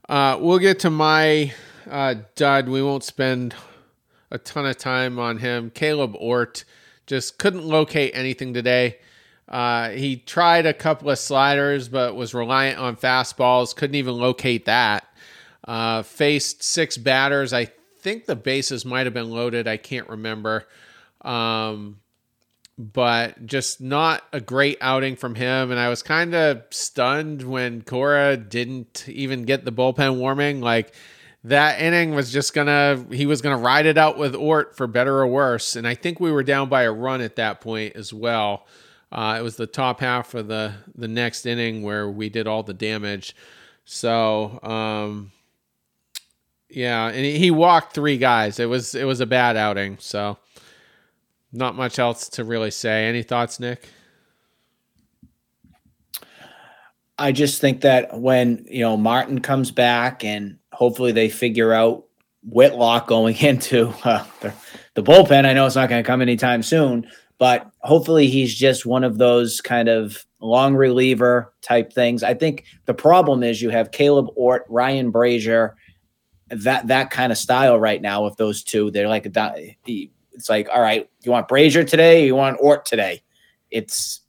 Uh, we'll get to my uh, dud. We won't spend a ton of time on him. Caleb Ort just couldn't locate anything today. Uh, he tried a couple of sliders, but was reliant on fastballs. Couldn't even locate that. Uh, faced six batters. I think the bases might have been loaded. I can't remember. Um, but just not a great outing from him. And I was kind of stunned when Cora didn't even get the bullpen warming. Like that inning was just gonna, he was gonna ride it out with Ort for better or worse. And I think we were down by a run at that point as well. Uh, it was the top half of the the next inning where we did all the damage. So um, yeah, and he walked three guys. It was it was a bad outing. So not much else to really say. Any thoughts, Nick? I just think that when you know Martin comes back and hopefully they figure out Whitlock going into uh, the, the bullpen. I know it's not going to come anytime soon, but hopefully he's just one of those kind of long reliever type things. I think the problem is you have Caleb Ort, Ryan Brasier, that that kind of style right now with those two. They're like a, it's like, all right, you want Brasier today? you want Ort today? It's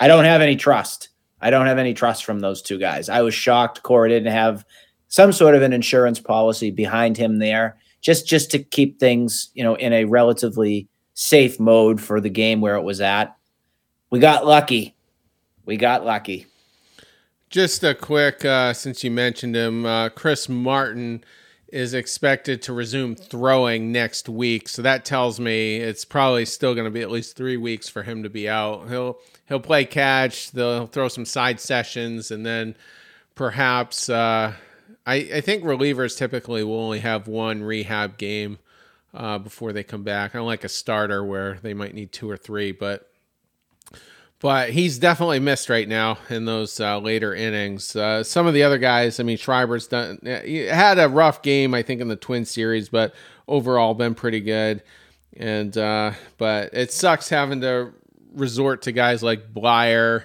I don't have any trust. I don't have any trust from those two guys. I was shocked Cora didn't have some sort of an insurance policy behind him there, just just to keep things, you know, in a relatively safe mode for the game where it was at. We got lucky. We got lucky. Just a quick, uh, since you mentioned him, uh, Chris Martin is expected to resume throwing next week. So that tells me it's probably still going to be at least three weeks for him to be out. He'll he'll play catch. They'll throw some side sessions, and then perhaps uh, I I think relievers typically will only have one rehab game uh, before they come back. I like a starter where they might need two or three, but but he's definitely missed right now in those uh, later innings. Uh, some of the other guys, I mean, Schreiber's done had a rough game, I think, in the Twin Series, but overall been pretty good. And uh, but it sucks having to resort to guys like Bleier,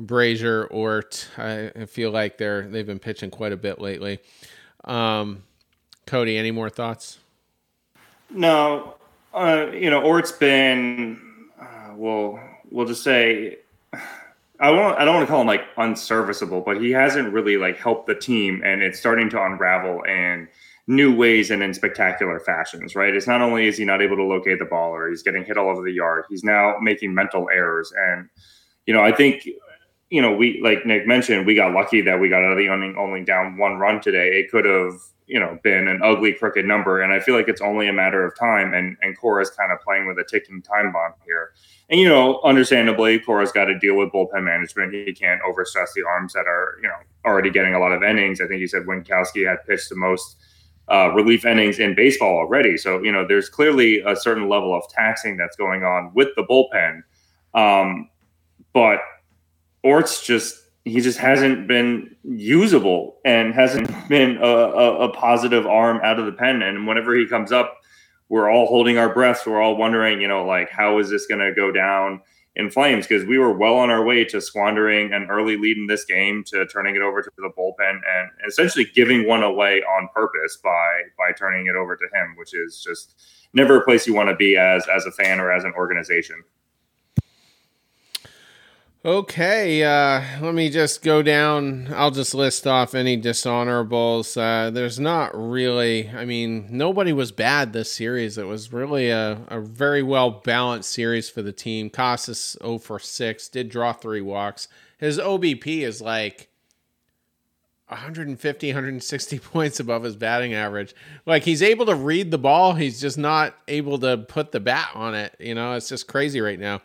Brasier, Ort. I, I feel like they're they've been pitching quite a bit lately. Um, Cody, any more thoughts? No, uh, you know, Ort's been uh, well we'll just say I won't I don't want to call him like unserviceable, but he hasn't really like helped the team and it's starting to unravel and new ways and in spectacular fashions, right? It's not only is he not able to locate the ball or he's getting hit all over the yard, he's now making mental errors. And, you know, I think, you know, we, like Nick mentioned, we got lucky that we got out of the only, only down one run today. It could have, you know, been an ugly, crooked number. And I feel like it's only a matter of time. And, and Cora's kind of playing with a ticking time bomb here. And, you know, understandably, Cora's got to deal with bullpen management. He can't overstress the arms that are, you know, already getting a lot of innings. I think you said Winckowski had pitched the most uh, relief innings in baseball already. So, you know, there's clearly a certain level of taxing that's going on with the bullpen. Um, but Orts just, he just hasn't been usable and hasn't been a, a, a, positive arm out of the pen. And whenever he comes up, we're all holding our breaths. We're all wondering, you know, like, how is this going to go down? in flames because we were well on our way to squandering an early lead in this game to turning it over to the bullpen and essentially giving one away on purpose by by turning it over to him which is just never a place you want to be as as a fan or as an organization Okay, uh, let me just go down. I'll just list off any dishonorables. Uh, there's not really, I mean, nobody was bad this series. It was really a, a very well balanced series for the team. Casas 0 for 6, did draw three walks. His OBP is like 150, 160 points above his batting average. Like he's able to read the ball, he's just not able to put the bat on it. You know, it's just crazy right now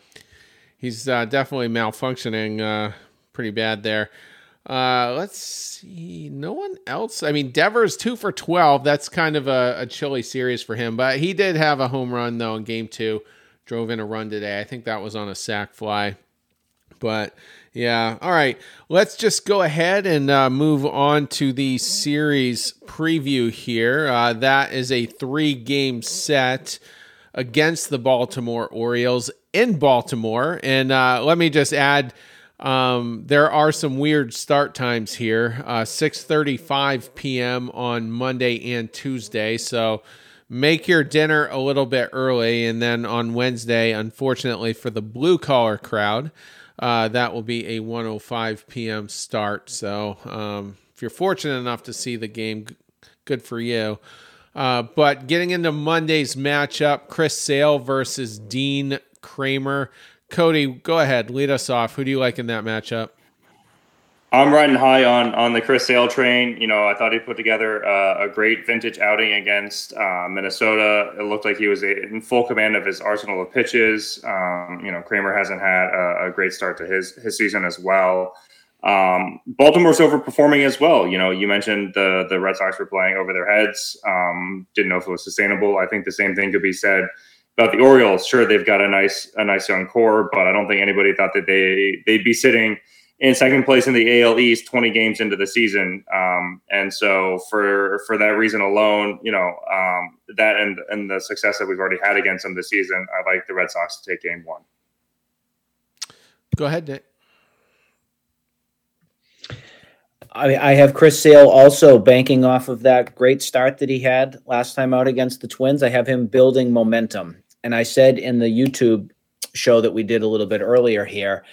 he's uh, definitely malfunctioning uh, pretty bad there. Uh, let's see. No one else. I mean, Devers two for twelve. That's kind of a, a chilly series for him, but he did have a home run though in game two. Drove in a run today. I think that was on a sac fly. But yeah, all right. Let's just go ahead and uh, move on to the series preview here. Uh, that is a three game set against the Baltimore Orioles in Baltimore. And uh, let me just add, um, there are some weird start times here. Uh, 6:35 p.m. on Monday and Tuesday. So make your dinner a little bit early, and then on Wednesday, unfortunately for the blue collar crowd, uh, that will be a 1:05 p.m. start. So um, if you're fortunate enough to see the game, good for you. Uh, but getting into Monday's matchup, Chris Sale versus Dean Kremer. Cody, go ahead, lead us off. Who do you like in that matchup? I'm riding high on on the Chris Sale train. You know, I thought he put together uh, a great vintage outing against uh, Minnesota. It looked like he was in full command of his arsenal of pitches. Um, you know, Kremer hasn't had a, a, great start to his his season as well. Um, Baltimore's overperforming as well. You know, you mentioned the the Red Sox were playing over their heads. Um, didn't know if it was sustainable. I think the same thing could be said about the Orioles. Sure, they've got a nice a nice young core, but I don't think anybody thought that they they'd be sitting in second place in the AL East 20 games into the season. Um, and so for for that reason alone, you know, um, that and and the success that we've already had against them this season, I like the Red Sox to take game one. Go ahead, Nick. I, I have Chris Sale also banking off of that great start that he had last time out against the Twins. I have him building momentum. And I said in the YouTube show that we did a little bit earlier here,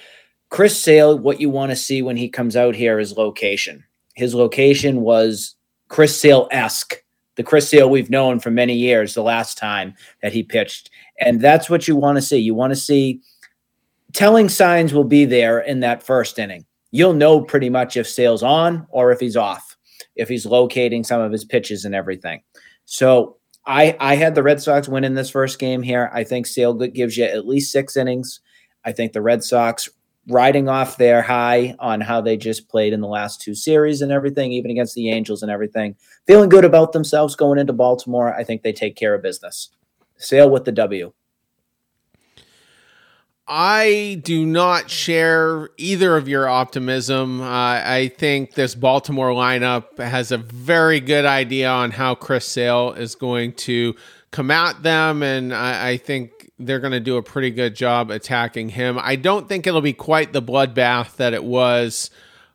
Chris Sale, what you want to see when he comes out here is location. His location was Chris Sale esque, the Chris Sale we've known for many years, the last time that he pitched. And that's what you want to see. You want to see telling signs will be there in that first inning you'll know pretty much if Sale's on or if he's off, if he's locating some of his pitches and everything. So I I had the Red Sox win in this first game here. I think Sale gives you at least six innings. I think the Red Sox riding off their high on how they just played in the last two series and everything, even against the Angels and everything, feeling good about themselves going into Baltimore. I think they take care of business. Sale with the W. I do not share either of your optimism. Uh, I think this Baltimore lineup has a very good idea on how Chris Sale is going to come at them, and I, I think they're going to do a pretty good job attacking him. I don't think it'll be quite the bloodbath that it was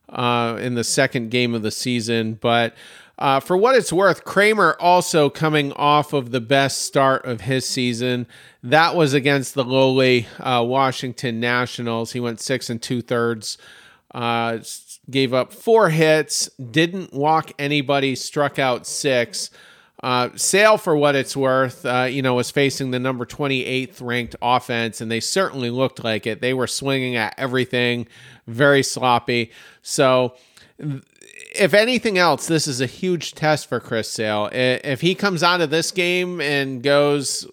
uh, in the second game of the season, but. Uh, for what it's worth, Kremer also coming off of the best start of his season. That was against the lowly uh, Washington Nationals. He went six and two thirds, uh, gave up four hits, didn't walk anybody, struck out six. Uh, Sale, for what it's worth, uh, you know, was facing the number 28th ranked offense, and they certainly looked like it. They were swinging at everything, very sloppy. So, if anything else, this is a huge test for Chris Sale. If he comes out of this game and goes,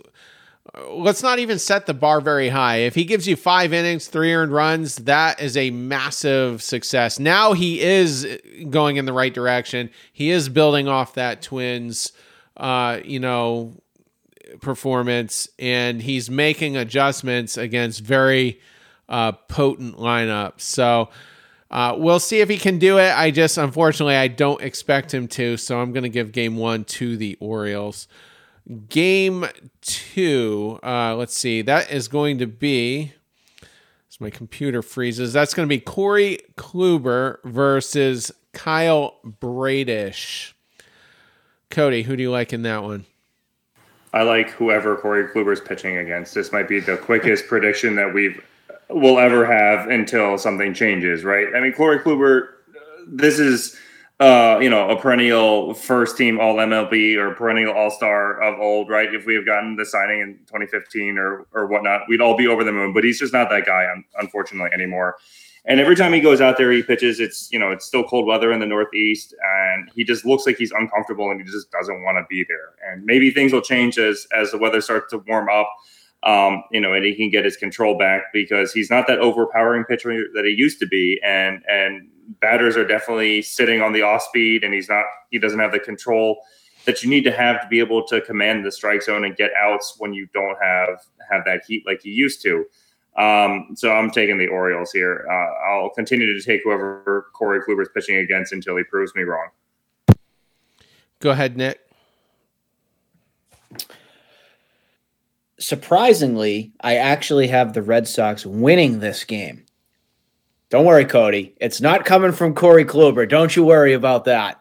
let's not even set the bar very high. If he gives you five innings, three earned runs, that is a massive success. Now he is going in the right direction. He is building off that Twins, uh, you know, performance, and he's making adjustments against very uh, potent lineups. So. Uh, we'll see if he can do it. I just, unfortunately, I don't expect him to. So I'm going to give game one to the Orioles. Game two, uh, let's see, that is going to be. As my computer freezes, that's going to be Corey Kluber versus Kyle Bradish. Cody, who do you like in that one? I like whoever Corey Kluber is pitching against. This might be the quickest prediction that we've will ever have until something changes, right? I mean, Corey Kluber, this is uh, you know, a perennial first team All MLB or perennial All Star of old, right? If we have gotten the signing in 2015 or or whatnot, we'd all be over the moon. But he's just not that guy, unfortunately, anymore. And every time he goes out there, he pitches. It's you know, it's still cold weather in the Northeast, and he just looks like he's uncomfortable and he just doesn't want to be there. And maybe things will change as as the weather starts to warm up. Um, you know, and he can get his control back because he's not that overpowering pitcher that he used to be, and and batters are definitely sitting on the off speed, and he's not. He doesn't have the control that you need to have to be able to command the strike zone and get outs when you don't have have that heat like you used to. Um, so I'm taking the Orioles here. Uh, I'll continue to take whoever Corey Kluber's pitching against until he proves me wrong. Go ahead, Nick. Surprisingly, I actually have the Red Sox winning this game. Don't worry, Cody. It's not coming from Corey Kluber. Don't you worry about that.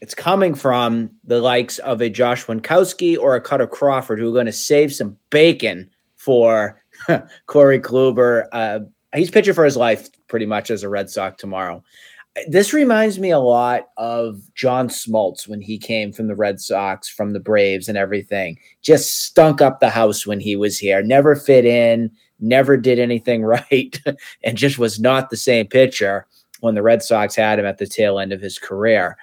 It's coming from the likes of a Josh Winckowski or a Kutter Crawford who are going to save some bacon for Corey Kluber. Uh, he's pitching for his life pretty much as a Red Sox tomorrow. This reminds me a lot of John Smoltz when he came from the Red Sox, from the Braves, and everything. Just stunk up the house when he was here. Never fit in never did anything right, and just was not the same pitcher when the Red Sox had him at the tail end of his career.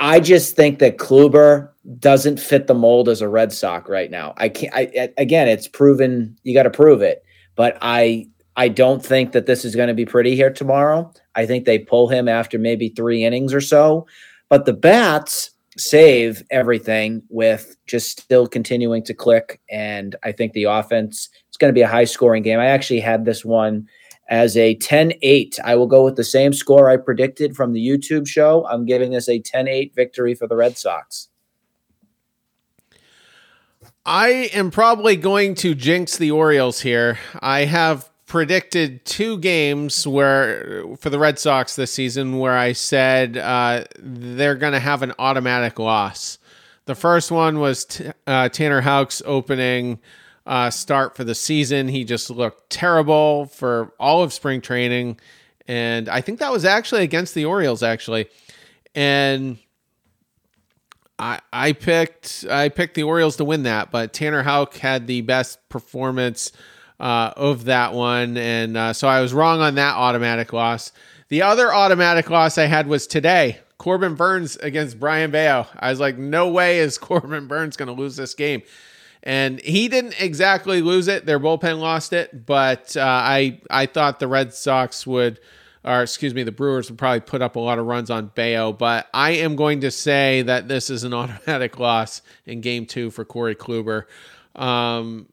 I just think that Kluber doesn't fit the mold as a Red Sox right now. I can't. I, again, it's proven. You got to prove it. But I, I don't think that this is going to be pretty here tomorrow. I think they pull him after maybe three innings or so. But the bats, save everything with just still continuing to click. And I think the offense, it's going to be a high scoring game. I actually had this one as a 10 8. I will go with the same score I predicted from the YouTube show. I'm giving this a 10 8 victory for the Red Sox. I am probably going to jinx the Orioles here. I have predicted two games where for the Red Sox this season where I said uh, they're going to have an automatic loss. The first one was t- uh, Tanner Houck's opening uh, start for the season. He just looked terrible for all of spring training, and I think that was actually against the Orioles actually, and. I, I picked I picked the Orioles to win that, but Tanner Houck had the best performance uh, of that one. And uh, so I was wrong on that automatic loss. The other automatic loss I had was today. Corbin Burnes against Brayan Bello. I was like, no way is Corbin Burnes going to lose this game. And he didn't exactly lose it. Their bullpen lost it, but uh, I I thought the Red Sox would, or excuse me, the Brewers would probably put up a lot of runs on Bello. But I am going to say that this is an automatic loss in Game Two for Corey Kluber. Um,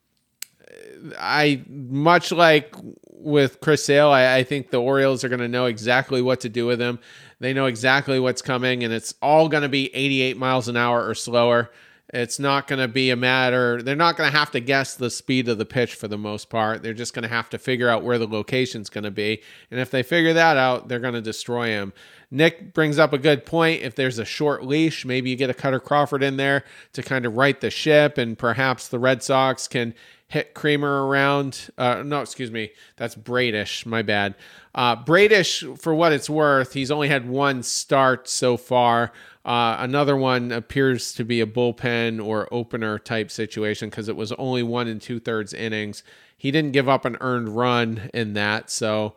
I much like with Chris Sale, I, I think the Orioles are going to know exactly what to do with him. They know exactly what's coming, and it's all going to be 88 miles an hour or slower. It's not going to be a matter, they're not going to have to guess the speed of the pitch for the most part. They're just going to have to figure out where the location's going to be. And if they figure that out, they're going to destroy him. Nick brings up a good point. If there's a short leash, maybe you get a Kutter Crawford in there to kind of right the ship, and perhaps the Red Sox can hit Kremer around. Uh, no, excuse me, that's Bradish. My bad. Uh, Bradish, for what it's worth, he's only had one start so far. Uh, another one appears to be a bullpen or opener type situation because it was only one and two thirds innings. He didn't give up an earned run in that, so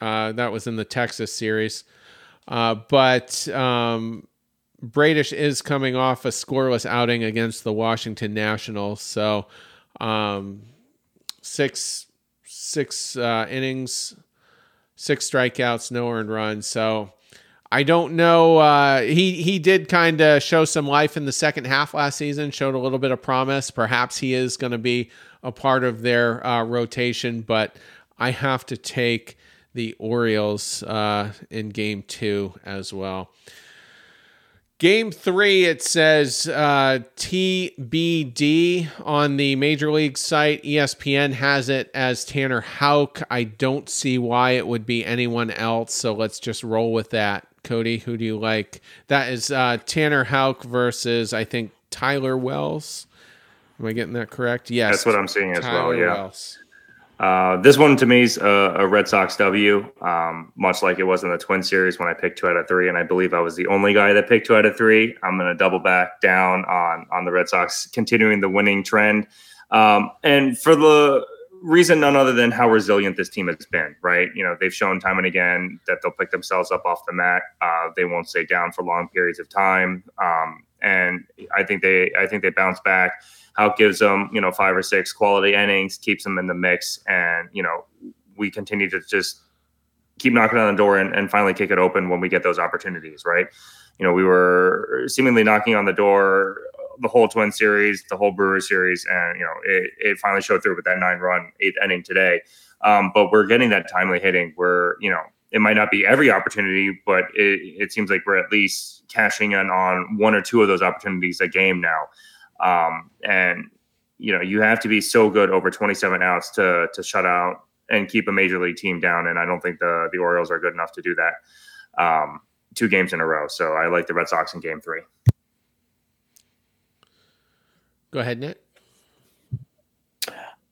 uh, that was in the Texas series. Uh, but um, Bradish is coming off a scoreless outing against the Washington Nationals, so um, six six uh, innings, six strikeouts, no earned runs. So I don't know. Uh, he he did kind of show some life in the second half last season. Showed a little bit of promise. Perhaps he is going to be a part of their uh, rotation, but I have to take the Orioles uh, in Game Two as well. Game three, it says uh, TBD on the Major League site. ESPN has it as Tanner Houck. I don't see why it would be anyone else, so let's just roll with that. Cody, who do you like? That is uh, Tanner Houck versus, I think, Tyler Wells. Am I getting that correct? Yes. That's what I'm seeing as Tyler well. Yeah. Wells. Uh, this one to me is a, a Red Sox W, um, much like it was in the Twin Series when I picked two out of three, and I believe I was the only guy that picked two out of three. I'm going to double back down on on the Red Sox continuing the winning trend, um, and for the reason none other than how resilient this team has been. Right, you know they've shown time and again that they'll pick themselves up off the mat. Uh, they won't stay down for long periods of time, um, and I think they I think they bounce back how it gives them, you know, five or six quality innings, keeps them in the mix, and you know, we continue to just keep knocking on the door and, and finally kick it open when we get those opportunities, right? You know, we were seemingly knocking on the door the whole Twin series, the whole Brewer series, and you know, it, it finally showed through with that nine run eighth inning today. Um, but we're getting that timely hitting where you know it might not be every opportunity, but it, it seems like we're at least cashing in on one or two of those opportunities a game now. Um, and you know, you have to be so good over 27 outs to to shut out and keep a major league team down. And I don't think the the Orioles are good enough to do that um, two games in a row. So I like the Red Sox in Game Three. Go ahead, Nick.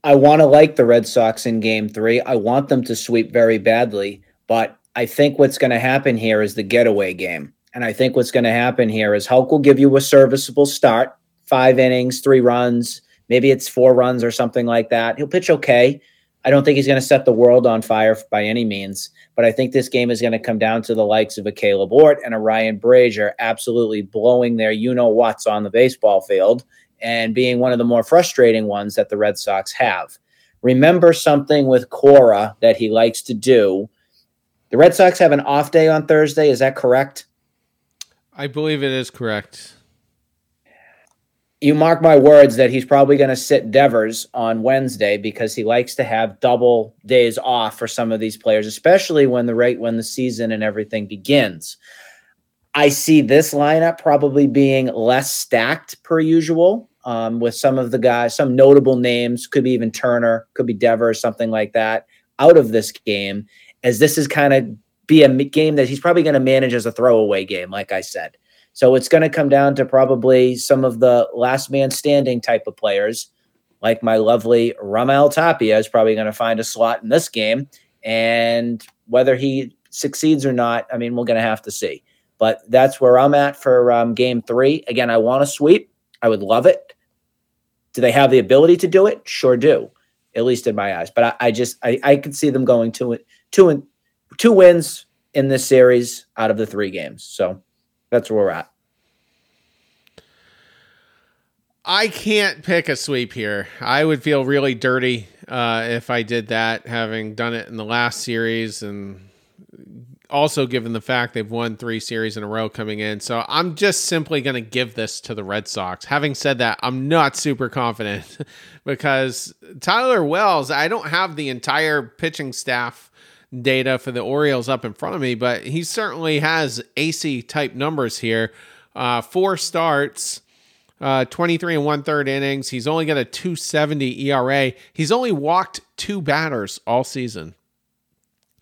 I want to like the Red Sox in Game Three. I want them to sweep very badly, but I think what's going to happen here is the getaway game. And I think what's going to happen here is Houck will give you a serviceable start five innings, three runs. Maybe it's four runs or something like that. He'll pitch okay. I don't think he's going to set the world on fire by any means, but I think this game is going to come down to the likes of a Kaleb Ort and a Ryan Brasier absolutely blowing their you know what's on the baseball field and being one of the more frustrating ones that the Red Sox have. Remember something with Cora that he likes to do. The Red Sox have an off day on Thursday. Is that correct? I believe it is correct you mark my words that he's probably going to sit Devers on Wednesday because he likes to have double days off for some of these players, especially when the rate when the season and everything begins. I see this lineup probably being less stacked per usual um, with some of the guys, some notable names, could be even Turner, could be Devers, something like that, out of this game, as this is kind of be a game that he's probably going to manage as a throwaway game, like I said. So it's going to come down to probably some of the last man standing type of players, like my lovely Raimel Tapia is probably going to find a slot in this game. And whether he succeeds or not, I mean, we're going to have to see. But that's where I'm at for um, game three. Again, I want to sweep. I would love it. Do they have the ability to do it? Sure do, at least in my eyes. But I, I just I, I could see them going two two and two wins in this series out of the three games. So that's where we're at. I can't pick a sweep here. I would feel really dirty uh, if I did that, having done it in the last series, and also given the fact they've won three series in a row coming in. So I'm just simply going to give this to the Red Sox. Having said that, I'm not super confident because Tyler Wells, I don't have the entire pitching staff data for the Orioles up in front of me, but he certainly has AC type numbers here. Uh, four starts, uh, 23 and one third innings. He's only got a 270 ERA. He's only walked two batters all season.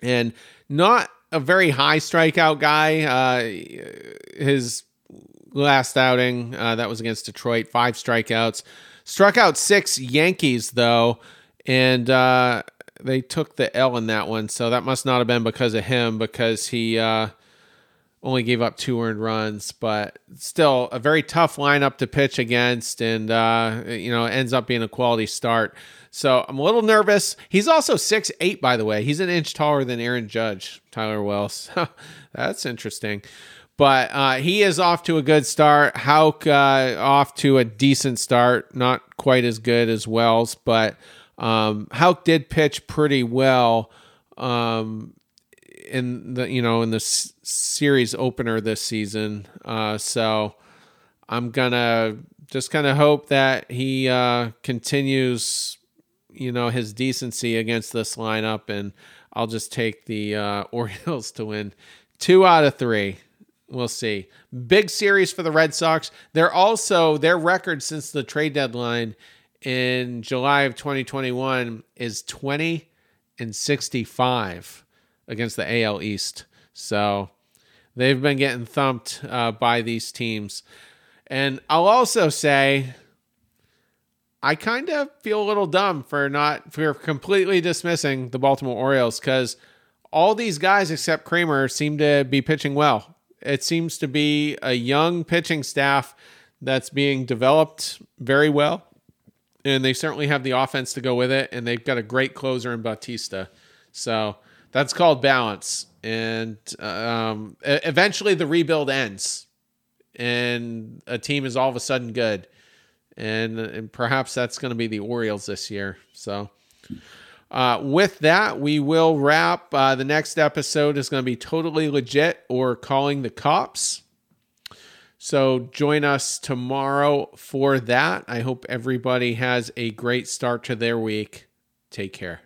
And not a very high strikeout guy. Uh, his last outing, uh, that was against Detroit, five strikeouts. Struck out six Yankees though, and uh, they took the L in that one. So that must not have been because of him, because he uh, only gave up two earned runs. But still, a very tough lineup to pitch against, and uh, you know, ends up being a quality start. So I'm a little nervous. He's also six eight, by the way. He's an inch taller than Aaron Judge, Tyler Wells. That's interesting. But uh, he is off to a good start. Houck uh, off to a decent start, not quite as good as Wells, but um, Houck did pitch pretty well um, in the you know in the s- series opener this season. Uh, so I'm gonna just kind of hope that he uh, continues, you know, his decency against this lineup, and I'll just take the uh, Orioles to win two out of three. We'll see. Big series for the Red Sox. They're also their record since the trade deadline in July of 2021 is 20 and 65 against the AL East. So they've been getting thumped uh, by these teams. And I'll also say, I kind of feel a little dumb for not for completely dismissing the Baltimore Orioles because all these guys except Kremer seem to be pitching well. It seems to be a young pitching staff that's being developed very well and they certainly have the offense to go with it, and they've got a great closer in Bautista. So that's called balance. And um, eventually, the rebuild ends, and a team is all of a sudden good, and, and perhaps that's going to be the Orioles this year. So. Uh, with that, we will wrap. Uh, the next episode is going to be totally legit or calling the cops. So join us tomorrow for that. I hope everybody has a great start to their week. Take care.